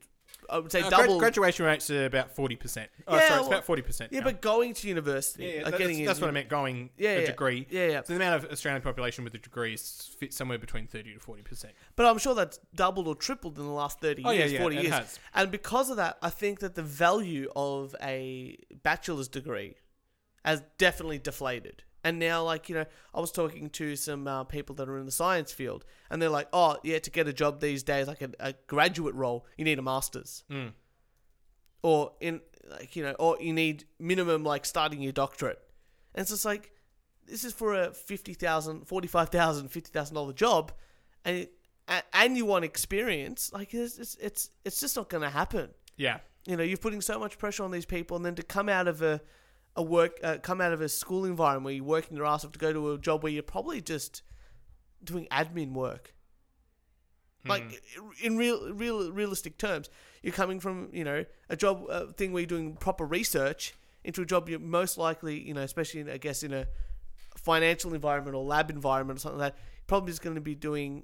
I would say Uh, double. graduation rates are about 40% oh Yeah, sorry it's well, about 40% yeah, now. but going to university, yeah, like that's, getting in- that's what i meant going Yeah, a yeah. degree Yeah, yeah. so the amount of australian population with a degree is- fits somewhere between 30 to 40% But I'm sure that's doubled or tripled in the last 30 Oh, yeah, years, yeah, 40 it years. has. And because of that, I think that the value of a bachelor's degree has definitely deflated. And now, like, you know, I was talking to some uh, people that are in the science field, and they're like, oh, yeah, to get a job these days, like a, a graduate role, you need a master's. Mm. Or, in, like, you know, or you need minimum, like, starting your doctorate. And it's just like, this is for a $50,000, $45,000, $50,000 job, and and you want experience, like it's it's it's, it's just not going to happen. yeah You know, you're putting so much pressure on these people, and then to come out of a a work uh, come out of a school environment where you're working your ass off to go to a job where you're probably just doing admin work. Like in real, real, realistic terms, you're coming from you know a job uh, thing where you're doing proper research into a job you're most likely you know, especially in, I guess in a financial environment or lab environment or something like that, probably is going to be doing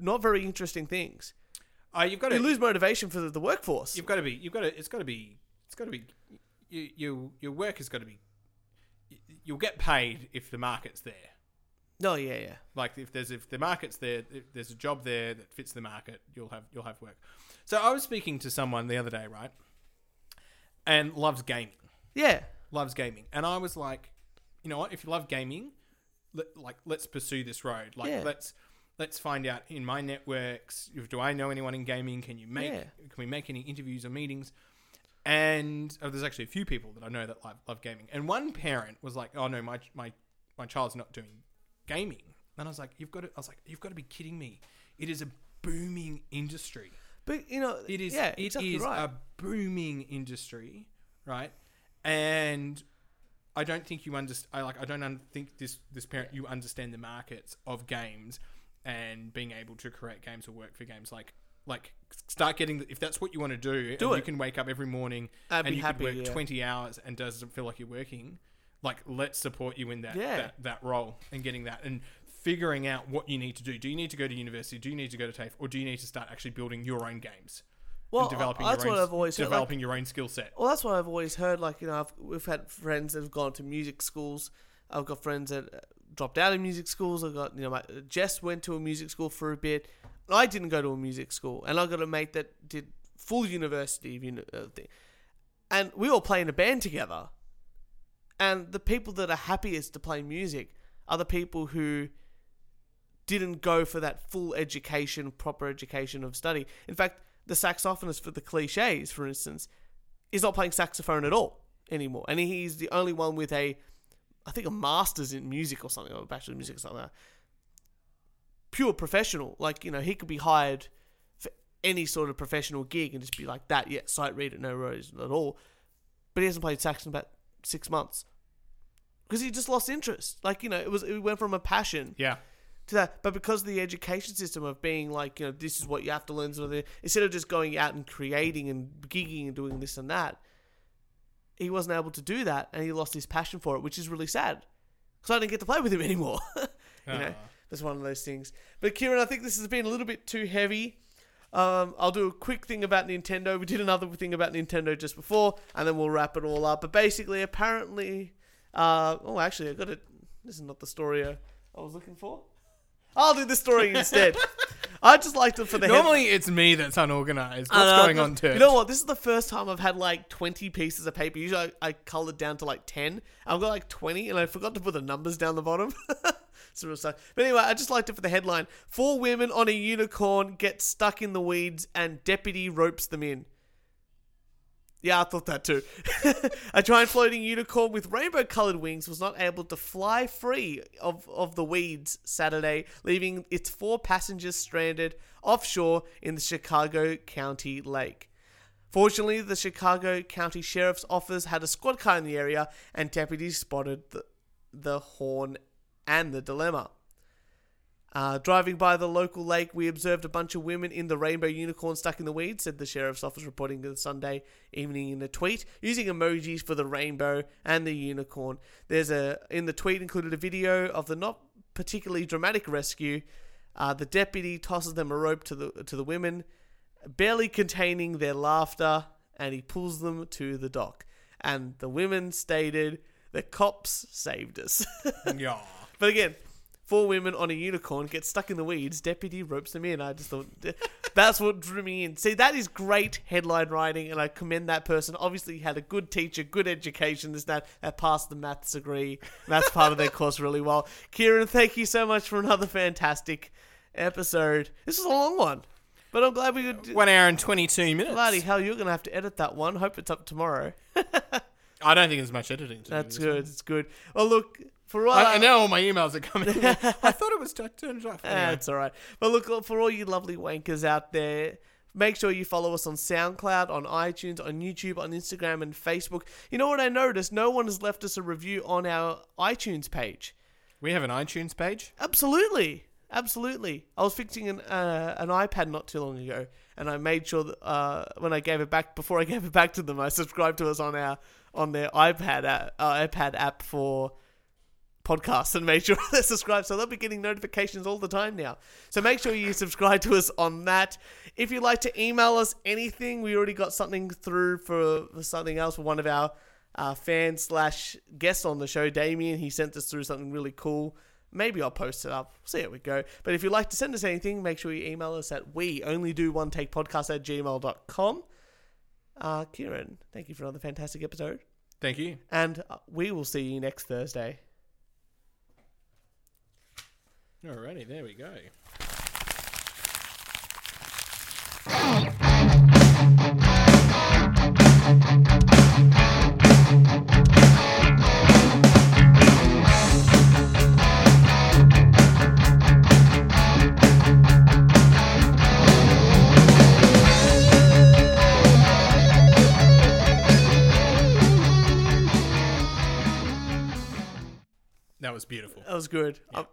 not very interesting things. Oh, you've got to You lose motivation for the, the workforce. You've got to be. You've got to. It's got to be. It's got to be. You, you your work has got to be. You'll get paid if the market's there. No, yeah, yeah. Like if there's if the market's there, if there's a job there that fits the market, you'll have you'll have work. So I was speaking to someone the other day, right? And loves gaming. Yeah. Loves gaming, and I was like, you know what? If you love gaming, let, like let's pursue this road. Like Yeah. let's let's find out in my networks. If do I know anyone in gaming? Can you make? Yeah. Can we make any interviews or meetings? And oh, there's actually a few people that I know that love, love gaming. And one parent was like, "Oh no, my my my child's not doing gaming." And I was like, "You've got to." I was like, "You've got to be kidding me! It is a booming industry. But, you know, It is. yeah, it exactly is right. a booming industry, right? And I don't think you understand. I like. I don't un- think this this parent you understand the markets of games and being able to create games or work for games. Like like start getting the, if that's what you want to do. Do and it. You can wake up every morning I'd and be you happy, could work yeah. twenty hours and doesn't feel like you're working. Like let's support you in that Yeah. that, that role and getting that and figuring out what you need to do. Do you need to go to university? Do you need to go to TAFE? Or do you need to start actually building your own games? Well, developing that's your what own, I've always heard. Like, developing your own skill set. Well, that's what I've always heard. Like, you know, I've, we've had friends that have gone to music schools. I've got friends that dropped out of music schools. I've got, you know, my, Jess went to a music school for a bit. I didn't go to a music school. And I've got a mate that did full university uni- uh, thing. And we all play in a band together. And the people that are happiest to play music are the people who didn't go for that full education, proper education of study. In fact, the saxophonist for the cliches, for instance, is not playing saxophone at all anymore. And he's the only one with a, I think, a master's in music or something, or a bachelor in music or something like that. Pure professional. Like, you know, he could be hired for any sort of professional gig and just be like that. Yeah, sight reader, no worries at all. But he hasn't played sax in about six months. Because he just lost interest. Like, you know, it was it went from a passion Yeah. to that. But because of the education system of being like, you know, this is what you have to learn, sort of instead of just going out and creating and gigging and doing this and that, he wasn't able to do that, and he lost his passion for it, which is really sad. Because I didn't get to play with him anymore. you know, Ah. That's one of those things. But Kieran, I think this has been a little bit too heavy. Um, I'll do a quick thing about Nintendo. We did another thing about Nintendo just before, and then we'll wrap it all up. But basically, apparently, uh, oh, actually, I got it. This is not the story I was looking for. I'll do the story instead. I just liked it for the head- Normally it's me that's unorganized. What's uh, going on, Turch? You know what? This is the first time I've had like 20 pieces of paper. Usually I, I colored down to like 10. I've got like 20 and I forgot to put the numbers down the bottom. sort of stuff. But anyway, I just liked it for the headline. Four women on a unicorn get stuck in the weeds and deputy ropes them in. Yeah, I thought that too. a giant floating unicorn with rainbow colored wings was not able to fly free of, of the weeds Saturday, leaving its four passengers stranded offshore in the Chisago County Lake. Fortunately, the Chisago County Sheriff's Office had a squad car in the area, and deputies spotted the, the horn and the dilemma. Uh, driving by the local lake, we observed a bunch of women in the rainbow unicorn stuck in the weeds, said the sheriff's office, reporting the Sunday evening in a tweet, using emojis for the rainbow and the unicorn. There's a in the tweet included a video of the not particularly dramatic rescue. Uh, the deputy tosses them a rope to the to the women, barely containing their laughter, and he pulls them to the dock. And the women stated, "The cops saved us." yeah. But again, four women on a unicorn get stuck in the weeds. Deputy ropes them in. I just thought that's what drew me in. See, that is great headline writing, and I commend that person. Obviously, had a good teacher, good education. This that that passed the maths degree. That's part of their course really well. Kieran, thank you so much for another fantastic episode. This is a long one, but I'm glad we could. One hour and 22 minutes. Bloody hell, you're gonna have to edit that one. Hope it's up tomorrow. I don't think there's much editing to do That's good. one. It's good. Well, look for all. I, I know all my emails are coming. in. I thought it was turned off. It's all right. But look, for all you lovely wankers out there, make sure you follow us on SoundCloud, on iTunes, on YouTube, on Instagram, and Facebook. You know what I noticed? No one has left us a review on our iTunes page. we have an iTunes page. Absolutely. Absolutely. I was fixing an uh, an iPad not too long ago, and I made sure that uh, when I gave it back, before I gave it back to them, I subscribed to us on our on their iPad app, uh, iPad app for podcasts and made sure they're subscribed. So they'll be getting notifications all the time now. So make sure you subscribe to us on that. If you'd like to email us anything, we already got something through for, for something else for one of our uh, fans slash guests on the show, Damien. He sent us through something really cool. Maybe I'll post it up. See how we go. But if you'd like to send us anything, make sure you email us at we only do one take podcast at gmail.com. Uh, Kieran, thank you for another fantastic episode. Thank you. And we will see you next Thursday. Alrighty, there we go. That was beautiful. That was good. Yeah. I'm,